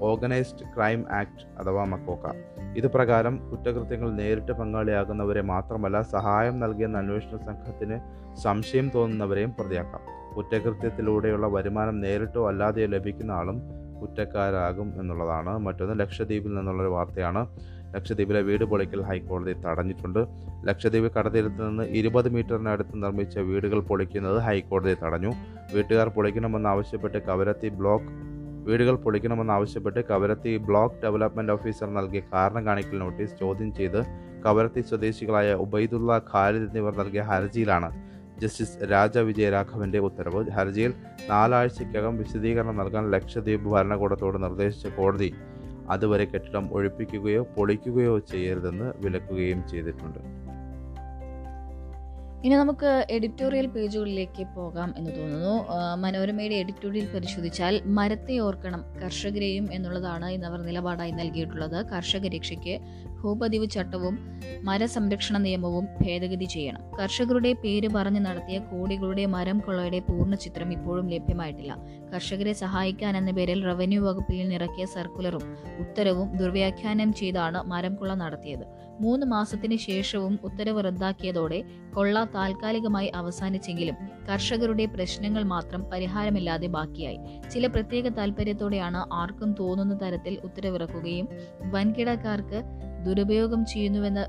organised crime act അഥവാ മക്കോക്ക. ഇത് പ്രകാരം കുറ്റകൃത്യങ്ങൾ നേരിട്ട് പങ്കാളിയാകുന്നവരെ മാത്രമല്ല സഹായം നൽകിയെന്ന അന്വേഷണ സംഘത്തിന് സംശയം തോന്നുന്നവരെയും പ്രതിയാക്കാം. കുറ്റകൃത്യത്തിലൂടെയുള്ള വരുമാനം നേരിട്ടോ അല്ലാതെയോ ലഭിക്കുന്ന ആളും കുറ്റക്കാരാകും എന്നുള്ളതാണ്. മറ്റൊന്ന് ലക്ഷദ്വീപിൽ നിന്നുള്ളൊരു വാർത്തയാണ്. ലക്ഷദ്വീപിലെ വീട് പൊളിക്കൽ ഹൈക്കോടതി തടഞ്ഞിട്ടുണ്ട്. ലക്ഷദ്വീപ് കടതീരത്ത് നിന്ന് ഇരുപത് മീറ്ററിനടുത്ത് നിർമ്മിച്ച വീടുകൾ പൊളിക്കുന്നത് ഹൈക്കോടതി തടഞ്ഞു. വീട്ടുകാർ പൊളിക്കണമെന്ന് ആവശ്യപ്പെട്ട് കവരത്തി ബ്ലോക്ക് വീടുകൾ പൊളിക്കണമെന്നാവശ്യപ്പെട്ട് കവരത്തി ബ്ലോക്ക് ഡെവലപ്മെന്റ് ഓഫീസർ നൽകിയ കാരണം കാണിക്കൽ നോട്ടീസ് ചോദ്യം ചെയ്ത് കവരത്തി സ്വദേശികളായ ഉബൈദുള്ള ഖാലിദ് എന്നിവർ നൽകിയ ഹർജിയിലാണ്. ജസ്റ്റിസ് രാജ വിജയരാഘവന്റെ ഉത്തരവ്. ഹർജിയിൽ നാലാഴ്ചയ്ക്കകം വിശദീകരണം നൽകാൻ ലക്ഷദ്വീപ് ഭരണകൂടത്തോട് നിർദ്ദേശിച്ച കോടതി അതുവരെ കെട്ടിടം ഒഴിപ്പിക്കുകയോ പൊളിക്കുകയോ ചെയ്യരുതെന്ന് വിലക്കുകയും ചെയ്തിട്ടുണ്ട്. ഇനി നമുക്ക് എഡിറ്റോറിയൽ പേജുകളിലേക്ക് പോകാം എന്ന് തോന്നുന്നു. മനോരമയുടെ എഡിറ്റോറിയൽ പരിശോധിച്ചാൽ മരത്തെ ഓർക്കണം കർഷകരെയും എന്നുള്ളതാണ് ഇന്ന് അവർ നിലപാടായി നൽകിയിട്ടുള്ളത്. കർഷക രക്ഷയ്ക്ക് ഭൂപതിവ് ചട്ടവും മരസംരക്ഷണ നിയമവും ഭേദഗതി ചെയ്യണം. കർഷകരുടെ പേര് പറഞ്ഞ് നടത്തിയ കോടികളുടെ മരം കൊള്ളയുടെ പൂർണ ചിത്രം ഇപ്പോഴും ലഭ്യമായിട്ടില്ല. കർഷകരെ സഹായിക്കാൻ എന്ന പേരിൽ റവന്യൂ വകുപ്പിൽ നിന്നിറക്കിയ സർക്കുലറും ഉത്തരവും ദുർവ്യാഖ്യാനം ചെയ്താണ് മരം കൊള്ള നടത്തിയത്. മൂന്ന് മാസത്തിന് ശേഷവും ഉത്തരവ് റദ്ദാക്കിയതോടെ കൊള്ള താൽക്കാലികമായി അവസാനിച്ചെങ്കിലും കർഷകരുടെ പ്രശ്നങ്ങൾ മാത്രം പരിഹാരമില്ലാതെ ബാക്കിയായി. ചില പ്രത്യേക താൽപ്പര്യത്തോടെയാണ് ആർക്കും തോന്നുന്ന തരത്തിൽ ഉത്തരവിറക്കുകയും വൻകിടക്കാർക്ക് ദുരുപയോഗം ചെയ്യുന്നുവെന്ന്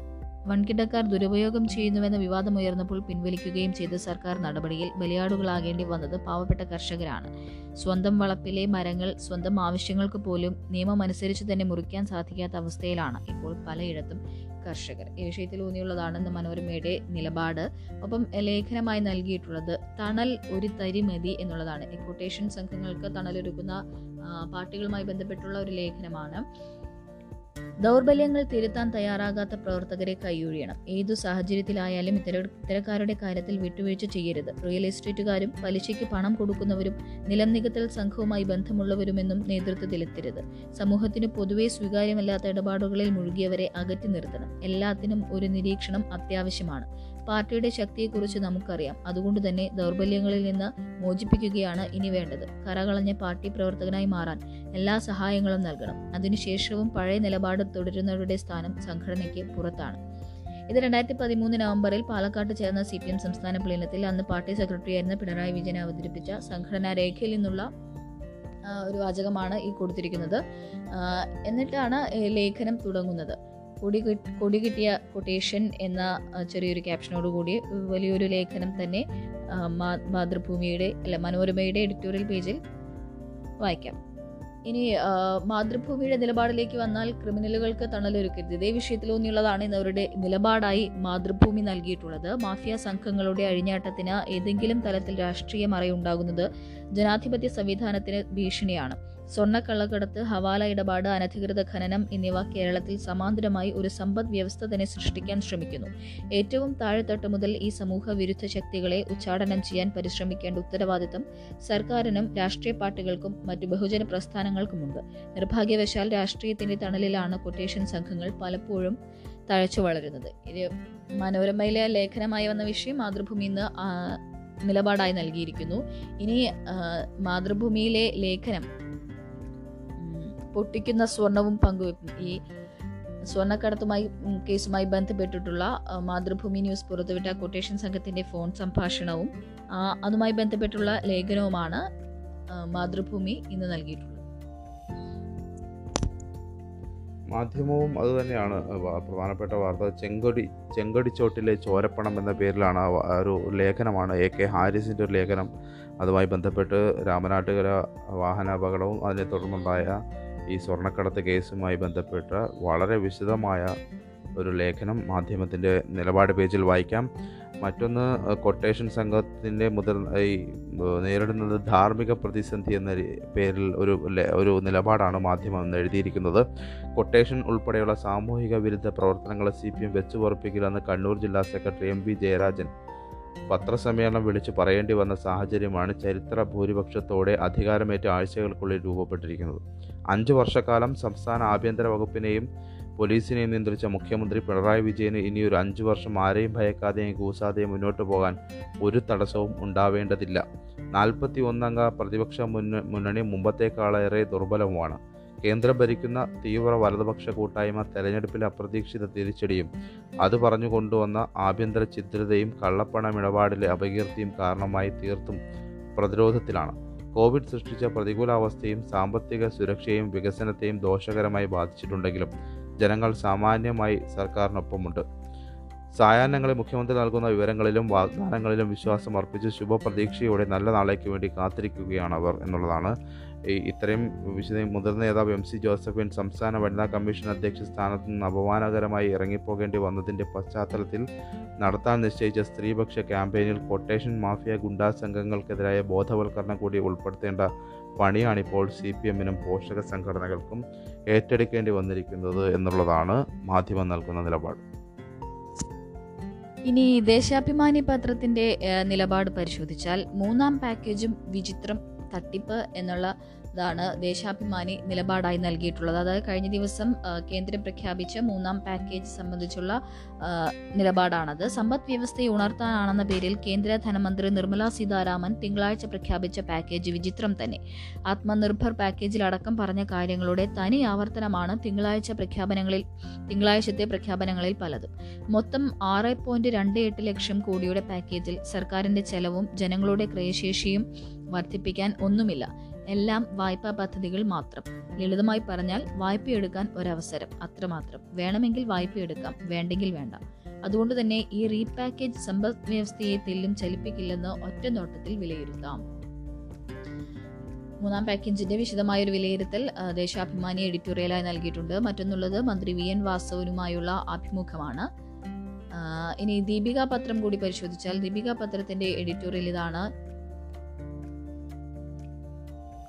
വൻകിടക്കാർ ദുരുപയോഗം ചെയ്യുന്നുവെന്ന വിവാദം ഉയർന്നപ്പോൾ പിൻവലിക്കുകയും ചെയ്ത സർക്കാർ നടപടിയിൽ ബലിയാടുകളാകേണ്ടി വന്നത് പാവപ്പെട്ട കർഷകരാണ്. സ്വന്തം വളപ്പിലെ മരങ്ങൾ സ്വന്തം ആവശ്യങ്ങൾക്ക് പോലും നിയമം അനുസരിച്ച് തന്നെ മുറിക്കാൻ സാധിക്കാത്ത അവസ്ഥയിലാണ് ഇപ്പോൾ പലയിടത്തും കർഷകർ. ഈ വിഷയത്തിൽ ഊന്നിയുള്ളതാണ് ഇന്ന് മനോരമയുടെ നിലപാട് ഒപ്പം ലേഖനമായി നൽകിയിട്ടുള്ളത് തണൽ ഒരു തരി മതി എന്നുള്ളതാണ്. എക്വട്ടേഷൻ സംഘങ്ങൾക്ക് തണലൊരുക്കുന്ന പാർട്ടികളുമായി ബന്ധപ്പെട്ടുള്ള ഒരു ലേഖനമാണ്. ദൗർബല്യങ്ങൾ തിരുത്താൻ തയ്യാറാകാത്ത പ്രവർത്തകരെ കൈയൊഴിയണം. ഏതു സാഹചര്യത്തിലായാലും ഇത്തര ഇത്തരക്കാരുടെ കാര്യത്തിൽ വിട്ടുവീഴ്ച ചെയ്യരുത്. റിയൽ എസ്റ്റേറ്റുകാരും പലിശയ്ക്ക് പണം കൊടുക്കുന്നവരും നിലം നികത്തൽ സംഘവുമായി ബന്ധമുള്ളവരുമെന്നും നേതൃത്വത്തിലെത്തരുത്. സമൂഹത്തിന് പൊതുവെ സ്വീകാര്യമല്ലാത്ത ഇടപാടുകളിൽ മുഴുകിയവരെ അകറ്റി നിർത്തണം. എല്ലാത്തിനും ഒരു നിരീക്ഷണം അത്യാവശ്യമാണ്. പാർട്ടിയുടെ ശക്തിയെക്കുറിച്ച് നമുക്കറിയാം. അതുകൊണ്ട് തന്നെ ദൗർബല്യങ്ങളിൽ നിന്ന് മോചിപ്പിക്കുകയാണ് ഇനി വേണ്ടത്. കറകളഞ്ഞ പാർട്ടി പ്രവർത്തകനായി മാറാൻ എല്ലാ സഹായങ്ങളും നൽകണം. അതിനുശേഷവും പഴയ നിലപാട് തുടരുന്നവരുടെ സ്ഥാനം സംഘടനയ്ക്ക് പുറത്താണ്. ഇത് രണ്ടായിരത്തി പതിമൂന്ന് നവംബറിൽ പാലക്കാട്ട് ചേർന്ന സി പി എം സംസ്ഥാന പ്ലീനത്തിൽ അന്ന് പാർട്ടി സെക്രട്ടറിയായിരുന്ന പിണറായി വിജയൻ അവതരിപ്പിച്ച സംഘടനാ രേഖയിൽ നിന്നുള്ള ഒരു വാചകമാണ് ഈ കൊടുത്തിരിക്കുന്നത്. എന്നിട്ടാണ് ലേഖനം തുടങ്ങുന്നത്. കൊടി കൊടി കിട്ടിയ കൊട്ടേഷൻ എന്ന ചെറിയൊരു ക്യാപ്ഷനോട് കൂടി വലിയൊരു ലേഖനം തന്നെ മാതൃഭൂമിയുടെ അല്ല മനോരമയുടെ എഡിറ്റോറിയൽ പേജിൽ വായിക്കാം. ഇനി മാതൃഭൂമിയുടെ നിലപാടിലേക്ക് വന്നാൽ ക്രിമിനലുകൾക്ക് തണലൊരുക്കരുത്. ഇതേ വിഷയത്തിലൂന്നിയുള്ളതാണ് ഇന്ന് അവരുടെ നിലപാടായി മാതൃഭൂമി നൽകിയിട്ടുള്ളത്. മാഫിയ സംഘങ്ങളുടെ അഴിഞ്ഞാട്ടത്തിന് ഏതെങ്കിലും തലത്തിൽ രാഷ്ട്രീയ ജനാധിപത്യ സംവിധാനത്തിന് ഭീഷണിയാണ്. സ്വർണക്കള്ളക്കടത്ത് ഹവാല ഇടപാട് അനധികൃത ഖനനം എന്നിവ കേരളത്തിൽ സമാന്തരമായി ഒരു സമ്പദ് വ്യവസ്ഥ തന്നെ സൃഷ്ടിക്കാൻ ശ്രമിക്കുന്നു. ഏറ്റവും താഴെത്തട്ട് മുതൽ ഈ സമൂഹ വിരുദ്ധ ശക്തികളെ ഉച്ചാടനം ചെയ്യാൻ പരിശ്രമിക്കേണ്ട ഉത്തരവാദിത്തം സർക്കാരിനും രാഷ്ട്രീയ പാർട്ടികൾക്കും മറ്റു ബഹുജന പ്രസ്ഥാനങ്ങൾക്കുമുണ്ട്. നിർഭാഗ്യവശാൽ രാഷ്ട്രീയത്തിന്റെ തണലിലാണ് കൊട്ടേഷൻ സംഘങ്ങൾ പലപ്പോഴും തഴച്ചു വളരുന്നത്. ഇത് മനോരമയിലെ ലേഖനമായി വന്ന വിഷയം മാതൃഭൂമി ഇന്ന് നിലപാടായി നൽകിയിരിക്കുന്നു. ഇനി മാതൃഭൂമിയിലെ ലേഖനം പൊട്ടിക്കുന്ന സ്വർണവും പങ്കുവെക്കും. ഈ സ്വർണക്കടത്തുമായി കേസുമായി ബന്ധപ്പെട്ടിട്ടുള്ള മാതൃഭൂമി ന്യൂസ് പുറത്തുവിട്ട കൊട്ടേഷൻ സംഘത്തിന്റെ ഫോൺ സംഭാഷണവും അതുമായി ബന്ധപ്പെട്ടുള്ള ലേഖനവുമാണ് മാതൃഭൂമി ഇന്ന് നൽകിയിട്ടുള്ളത്. മാധ്യമവും അതുതന്നെയാണ് തന്നെയാണ് പ്രധാനപ്പെട്ട വാർത്ത. ചെങ്കൊടി ചെങ്കൊടിച്ചോട്ടിലെ ചോരപ്പണം എന്ന പേരിലാണ് ഒരു ലേഖനമാണ് എ കെ ഹാരിസിന്റെ ഒരു ലേഖനം. അതുമായി ബന്ധപ്പെട്ട് രാമനാട്ടുകര വാഹനാപകടവും അതിനെ തുടർന്നുണ്ടായ ഈ സ്വർണക്കടത്ത് കേസുമായി ബന്ധപ്പെട്ട വളരെ വിശദമായ ഒരു ലേഖനം മാധ്യമത്തിന്റെ നിലപാട് പേജിൽ വായിക്കാം. മറ്റൊന്ന് കൊട്ടേഷൻ സംഘത്തിന്റെ മുതൽ ഈ നേരിടുന്നത് ധാർമ്മിക പ്രതിസന്ധി എന്ന പേരിൽ ഒരു ഒരു നിലപാടാണ് മാധ്യമം എഴുതിയിരിക്കുന്നത്. കൊട്ടേഷൻ ഉൾപ്പെടെയുള്ള സാമൂഹിക വിരുദ്ധ പ്രവർത്തനങ്ങളെ സി പി എം വെച്ചുപുറപ്പിക്കില്ലെന്ന് കണ്ണൂർ ജില്ലാ സെക്രട്ടറി എം വി ജയരാജൻ പത്രസമ്മേളനം വിളിച്ച് പറയേണ്ടി വന്ന സാഹചര്യമാണ് ചരിത്ര ഭൂരിപക്ഷത്തോടെ അധികാരമേറ്റ ആഴ്ചകൾക്കുള്ളിൽ രൂപപ്പെട്ടിരിക്കുന്നത്. അഞ്ചു വർഷക്കാലം സംസ്ഥാന ആഭ്യന്തര വകുപ്പിനെയും പോലീസിനെയും നിയന്ത്രിച്ച മുഖ്യമന്ത്രി പിണറായി വിജയന് ഇനിയൊരു ഒരു അഞ്ചു വർഷം ആരെയും ഭയക്കാതെയും കൂസാതെയും മുന്നോട്ട് പോകാൻ ഒരു തടസ്സവും ഉണ്ടാവേണ്ടതില്ല. നാൽപ്പത്തി ഒന്നംഗ പ്രതിപക്ഷ മുന്ന മുന്നണി മുമ്പത്തേക്കാളേറെ ദുർബലവുമാണ്. കേന്ദ്രം ഭരിക്കുന്ന തീവ്ര വലതുപക്ഷ കൂട്ടായ്മ തെരഞ്ഞെടുപ്പിലെ അപ്രതീക്ഷിത തിരിച്ചടിയും അത് പറഞ്ഞു കൊണ്ടുവന്ന ആഭ്യന്തര ഛിദ്രതയും കള്ളപ്പണമിടപാടിലെ അപകീർത്തിയും കാരണമായി തീർത്തും പ്രതിരോധത്തിലാണ്. കോവിഡ് സൃഷ്ടിച്ച പ്രതികൂലാവസ്ഥയും സാമ്പത്തിക സുരക്ഷയും വികസനത്തെയും ദോഷകരമായി ബാധിച്ചിട്ടുണ്ടെങ്കിലും ജനങ്ങൾ സാമാന്യമായി സർക്കാരിനൊപ്പമുണ്ട്. സായാഹ്നങ്ങളിൽ മുഖ്യമന്ത്രി നൽകുന്ന വിവരങ്ങളിലും വാഗ്ദാനങ്ങളിലും വിശ്വാസം അർപ്പിച്ച് ശുഭപ്രതീക്ഷയോടെ നല്ല നാളേക്ക് വേണ്ടി കാത്തിരിക്കുകയാണ് അവർ എന്നുള്ളതാണ്. ഈ ഇത്രയും വിശദ മുതിർന്ന നേതാവ് എം സി ജോസഫിൻ സംസ്ഥാന വനിതാ കമ്മീഷൻ അധ്യക്ഷ സ്ഥാനത്ത് നിന്ന് അപമാനകരമായി ഇറങ്ങിപ്പോകേണ്ടി വന്നതിന്റെ പശ്ചാത്തലത്തിൽ നടത്താൻ നിശ്ചയിച്ച സ്ത്രീപക്ഷ ക്യാമ്പയിനിൽ കൊട്ടേഷൻ മാഫിയ ഗുണ്ടാ സംഘങ്ങൾക്കെതിരായ ബോധവൽക്കരണം കൂടി ഉൾപ്പെടുത്തേണ്ട പണിയാണിപ്പോൾ സി പി എമ്മിനും പോഷക സംഘടനകൾക്കും ഏറ്റെടുക്കേണ്ടി വന്നിരിക്കുന്നത് എന്നുള്ളതാണ് മാധ്യമം നൽകുന്ന നിലപാട്. ഇനി ദേശാഭിമാനി പത്രത്തിന്റെ നിലപാട് പരിശോധിച്ചാൽ മൂന്നാം പാക്കേജും വിചിത്രം തട്ടിപ്പ് എന്നുള്ള താണ് ദേശാഭിമാനി നിലപാടായി നൽകിയിട്ടുള്ളത്. അതായത് കഴിഞ്ഞ ദിവസം കേന്ദ്രം പ്രഖ്യാപിച്ച മൂന്നാം പാക്കേജ് സംബന്ധിച്ചുള്ള നിലപാടാണത്. സമ്പദ് വ്യവസ്ഥയെ ഉണർത്താനാണെന്ന പേരിൽ കേന്ദ്ര ധനമന്ത്രി നിർമ്മല സീതാരാമൻ തിങ്കളാഴ്ച പ്രഖ്യാപിച്ച പാക്കേജ് വിചിത്രം തന്നെ. ആത്മനിർഭർ പാക്കേജിലടക്കം പറഞ്ഞ കാര്യങ്ങളുടെ തനി ആവർത്തനമാണ് തിങ്കളാഴ്ച പ്രഖ്യാപനങ്ങളിൽ തിങ്കളാഴ്ചത്തെ പ്രഖ്യാപനങ്ങളിൽ പലതും. മൊത്തം ആറ് പോയിന്റ് രണ്ട് എട്ട് ലക്ഷം കോടിയുടെ പാക്കേജിൽ സർക്കാരിന്റെ ചെലവും ജനങ്ങളുടെ ക്രയശേഷിയും വർദ്ധിപ്പിക്കാൻ ഒന്നുമില്ല. എല്ലാം വായ്പാ പദ്ധതികൾ മാത്രം. ലളിതമായി പറഞ്ഞാൽ വായ്പയെടുക്കാൻ ഒരവസരം അത്രമാത്രം. വേണമെങ്കിൽ വായ്പയെടുക്കാം വേണ്ടെങ്കിൽ വേണ്ട. അതുകൊണ്ട് തന്നെ ഈ റീപാക്കേജ് സമ്പദ് വ്യവസ്ഥയെ തെല്ലും ചലിപ്പിക്കില്ലെന്ന് ഒറ്റ നോട്ടത്തിൽ വിലയിരുത്താം. മൂന്നാം പാക്കേജിന്റെ വിശദമായ ഒരു വിലയിരുത്തൽ ദേശാഭിമാനി എഡിറ്റോറിയലായി നൽകിയിട്ടുണ്ട്. മറ്റൊന്നുള്ളത് മന്ത്രി വി. എൻ. വാസവനുമായുള്ള അഭിമുഖമാണ് ഇനി ദീപിക പത്രം കൂടി പരിശോധിച്ചാൽ ദീപിക പത്രത്തിന്റെ എഡിറ്റോറിയൽ ഇതാണ്.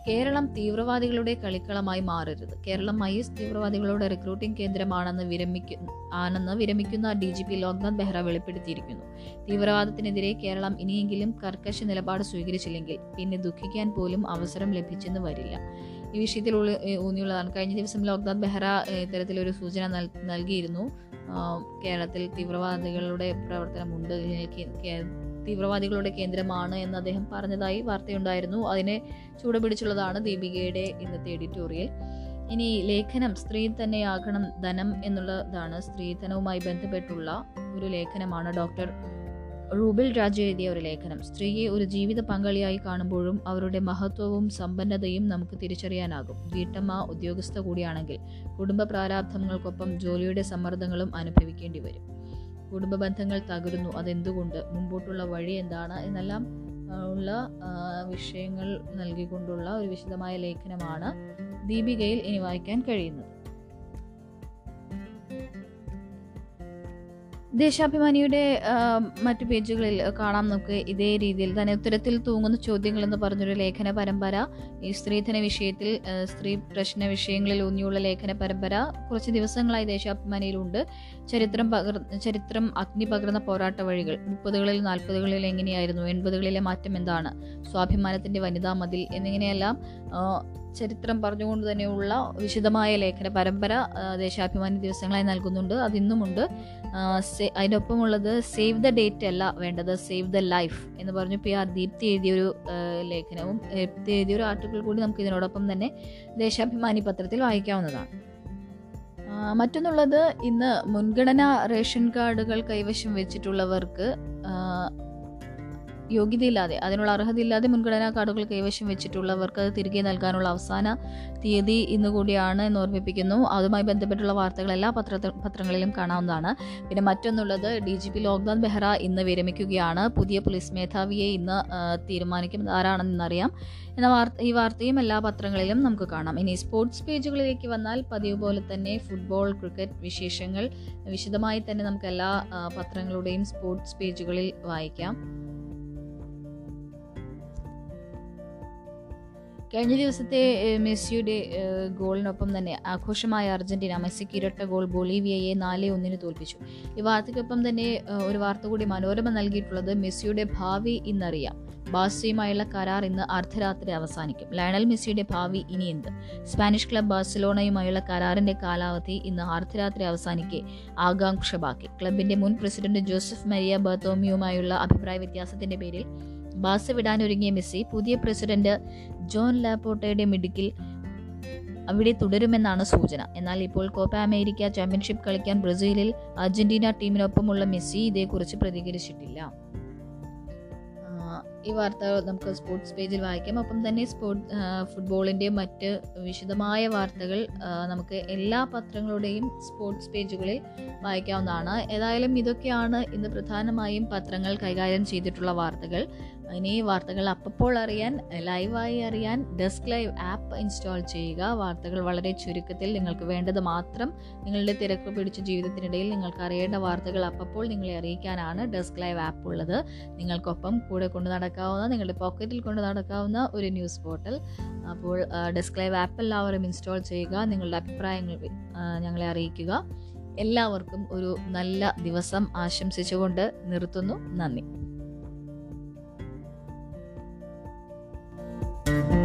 കേരളം തീവ്രവാദികളുടെ കളിക്കളമായി മാറരുത്. കേരളം ഐ എസ് തീവ്രവാദികളുടെ റിക്രൂട്ടിംഗ് കേന്ദ്രമാണെന്ന് വിരമിക്കു ആണെന്ന് വിരമിക്കുന്ന D G P Loknath Behra വെളിപ്പെടുത്തിയിരിക്കുന്നു. തീവ്രവാദത്തിനെതിരെ കേരളം ഇനിയെങ്കിലും കർക്കശ നിലപാട് സ്വീകരിച്ചില്ലെങ്കിൽ പിന്നെ ദുഃഖിക്കാൻ പോലും അവസരം ലഭിച്ചെന്ന് വരില്ല. ഈ വിഷയത്തിൽ ഊന്നിയുള്ളതാണ്. കഴിഞ്ഞ ദിവസം ലോക്നാഥ് ബെഹ്റ ഇത്തരത്തിലൊരു സൂചന നൽ- നൽകിയിരുന്നു. കേരളത്തിൽ തീവ്രവാദികളുടെ പ്രവർത്തനമുണ്ട്. തീവ്രവാദികളുടെ കേന്ദ്രമാണ് എന്ന് അദ്ദേഹം പറഞ്ഞതായി വാർത്തയുണ്ടായിരുന്നു. അതിനെ ചൂടുപിടിച്ചുള്ളതാണ് ദീപികയുടെ ഇന്നത്തെ എഡിറ്റോറിയൽ. ഇനി ലേഖനം സ്ത്രീ തന്നെയാകണം ധനം എന്നുള്ളതാണ് സ്ത്രീധനവുമായി ബന്ധപ്പെട്ടുള്ള ഒരു ലേഖനമാണ് ഡോക്ടർ റൂബിൽ രാജു എഴുതിയ ഒരു ലേഖനം. സ്ത്രീയെ ഒരു ജീവിത പങ്കാളിയായി കാണുമ്പോഴും അവരുടെ മഹത്വവും സമ്പന്നതയും നമുക്ക് തിരിച്ചറിയാനാകും. വീട്ടമ്മ ഉദ്യോഗസ്ഥ കൂടിയാണെങ്കിൽ കുടുംബ പ്രാരാബ്ധങ്ങൾക്കൊപ്പം ജോലിയുടെ സമ്മർദ്ദങ്ങളും അനുഭവിക്കേണ്ടി വരും. കുടുംബ ബന്ധങ്ങൾ തകരുന്നു. അതെന്തുകൊണ്ട്? മുമ്പോട്ടുള്ള വഴി എന്താണ്? എന്നെല്ലാം ഉള്ള വിഷയങ്ങൾ നൽകിക്കൊണ്ടുള്ള ഒരു വിശദമായ ലേഖനമാണ് ദീപികയിൽ ഇനി വായിക്കാൻ കഴിയുന്നത്. ദേശാഭിമാനിയുടെ മറ്റു പേജുകളിൽ കാണാം നമുക്ക് ഇതേ രീതിയിൽ തന്നെ ഉത്തരത്തിൽ തൂങ്ങുന്ന ചോദ്യങ്ങൾ എന്ന് പറഞ്ഞൊരു ലേഖന പരമ്പര. ഈ സ്ത്രീധന വിഷയത്തിൽ സ്ത്രീ പ്രശ്ന വിഷയങ്ങളിൽ ഊന്നിയുള്ള ലേഖന പരമ്പര കുറച്ച് ദിവസങ്ങളായി ദേശാഭിമാനിയിലുണ്ട്. ചരിത്രം പകർ ചരിത്രം അഗ്നി പകർന്ന പോരാട്ട വഴികൾ മുപ്പതുകളിൽ നാൽപ്പതുകളിൽ എങ്ങനെയായിരുന്നു എൺപതുകളിലെ മാറ്റം എന്താണ് സ്വാഭിമാനത്തിന്റെ വനിതാ മതിൽ എന്നിങ്ങനെയെല്ലാം ചരിത്രം പറഞ്ഞുകൊണ്ട് തന്നെയുള്ള വിശദമായ ലേഖന പരമ്പര ദേശാഭിമാനി ദിവസങ്ങളായി നൽകുന്നുണ്ട്. അതിന്നുമുണ്ട്. അതിനൊപ്പമുള്ളത് സേവ് ദ ഡേറ്റ് അല്ല വേണ്ടത് സേവ് ദ ലൈഫ് എന്ന് പറഞ്ഞു പി ആർ ദീപ്തി എഴുതിയൊരു ലേഖനവും ദീപ്തി എഴുതിയൊരു ആർട്ടിക്കിൾ കൂടി നമുക്ക് ഇതിനോടൊപ്പം തന്നെ ദേശാഭിമാനി പത്രത്തിൽ വായിക്കാവുന്നതാണ്. മറ്റൊന്നുള്ളത് ഇന്ന് മുൻഗണനാ റേഷൻ കാർഡുകൾ കൈവശം വെച്ചിട്ടുള്ളവർക്ക് യോഗ്യതയില്ലാതെ അതിനുള്ള അർഹതയില്ലാതെ മുൻഗണനാ കാർഡുകൾ കൈവശം വെച്ചിട്ടുള്ളവർക്ക് അത് തിരികെ നൽകാനുള്ള അവസാന തീയതി ഇന്ന് കൂടിയാണ് എന്ന് ഓർമ്മിപ്പിക്കുന്നു. അതുമായി ബന്ധപ്പെട്ടുള്ള വാർത്തകൾ എല്ലാ പത്ര പത്രങ്ങളിലും കാണാവുന്നതാണ്. പിന്നെ മറ്റൊന്നുള്ളത് D G P Loknath Behra ഇന്ന് വിരമിക്കുകയാണ്. പുതിയ പോലീസ് മേധാവിയെ ഇന്ന് തീരുമാനിക്കും ആരാണെന്നറിയാം എന്ന വാർത്ത ഈ വാർത്തയും എല്ലാ പത്രങ്ങളിലും നമുക്ക് കാണാം. ഇനി സ്പോർട്സ് പേജുകളിലേക്ക് വന്നാൽ പതിവ് പോലെ തന്നെ ഫുട്ബോൾ ക്രിക്കറ്റ് വിശേഷങ്ങൾ വിശദമായി തന്നെ നമുക്ക് എല്ലാ പത്രങ്ങളുടെയും സ്പോർട്സ് പേജുകളിൽ വായിക്കാം. കഴിഞ്ഞ ദിവസത്തെ മെസ്സിയുടെ ഗോളിനൊപ്പം തന്നെ ആഘോഷമായ അർജന്റീന മെസ്സിക്ക് ഇരട്ട ഗോൾ ബൊളീവിയയെ നാല് ഒന്നിന് തോൽപ്പിച്ചു. ഈ വാർത്തയ്ക്കൊപ്പം തന്നെ ഒരു വാർത്ത കൂടി മനോരമ നൽകിയിട്ടുള്ളത് മെസ്സിയുടെ ഭാവി ഇന്നറിയാം. ബാഴ്സയുമായുള്ള കരാർ ഇന്ന് അർദ്ധരാത്രി അവസാനിക്കും. ലയണൽ മെസ്സിയുടെ ഭാവി ഇനി എന്ത്? സ്പാനിഷ് ക്ലബ് ബാഴ്സലോണയുമായുള്ള കരാറിന്റെ കാലാവധി ഇന്ന് അർദ്ധരാത്രി അവസാനിക്കെ ആകാംക്ഷ ബാക്കി. ക്ലബിന്റെ മുൻ പ്രസിഡന്റ് ജോസഫ് മരിയ ബർത്തോമിയുമായുള്ള അഭിപ്രായ വ്യത്യാസത്തിന്റെ പേരിൽ ബാസ വിടാനൊരുങ്ങിയ മെസ്സി പുതിയ പ്രസിഡന്റ് ജോൺ ലാപ്പോട്ടയുടെ മിടുക്കിൽ അവിടെ തുടരുമെന്നാണ് സൂചന. എന്നാൽ ഇപ്പോൾ കോപ്പ അമേരിക്ക ചാമ്പ്യൻഷിപ്പ് കളിക്കാൻ ബ്രസീലിൽ അർജന്റീന ടീമിനൊപ്പമുള്ള മെസ്സി ഇതേക്കുറിച്ച് പ്രതികരിച്ചിട്ടില്ല. ഈ വാർത്ത നമുക്ക് സ്പോർട്സ് പേജിൽ വായിക്കാം. ഒപ്പം തന്നെ സ്പോർട്സ് ഫുട്ബോളിന്റെ മറ്റ് വിശദമായ വാർത്തകൾ നമുക്ക് എല്ലാ പത്രങ്ങളുടെയും സ്പോർട്സ് പേജുകളിൽ വായിക്കാവുന്നതാണ്. ഏതായാലും ഇതൊക്കെയാണ് ഇന്ന് പ്രധാനമായും പത്രങ്ങൾ കൈകാര്യം ചെയ്തിട്ടുള്ള വാർത്തകൾ. ഇനി വാർത്തകൾ അപ്പോൾ അറിയാൻ ലൈവായി അറിയാൻ ഡെസ്ക് ലൈവ് ആപ്പ് ഇൻസ്റ്റാൾ ചെയ്യുക. വാർത്തകൾ വളരെ ചുരുക്കത്തിൽ നിങ്ങൾക്ക് വേണ്ടത് മാത്രം നിങ്ങളുടെ തിരക്ക് പിടിച്ച ജീവിതത്തിനിടയിൽ നിങ്ങൾക്ക് അറിയേണ്ട വാർത്തകൾ അപ്പോൾ നിങ്ങളെ അറിയിക്കാനാണ് ഡെസ്ക് ലൈവ് ആപ്പ് ഉള്ളത്. നിങ്ങൾക്കൊപ്പം കൂടെ കൊണ്ടു നടക്കാവുന്ന നിങ്ങളുടെ പോക്കറ്റിൽ കൊണ്ട് നടക്കാവുന്ന ഒരു ന്യൂസ് പോർട്ടൽ. അപ്പോൾ ഡെസ്ക് ലൈവ് ആപ്പ് എല്ലാവരും ഇൻസ്റ്റാൾ ചെയ്യുക. നിങ്ങളുടെ അഭിപ്രായങ്ങൾ ഞങ്ങളെ അറിയിക്കുക. എല്ലാവർക്കും ഒരു നല്ല ദിവസം ആശംസിച്ചുകൊണ്ട് നിർത്തുന്നു. നന്ദി. Thank you.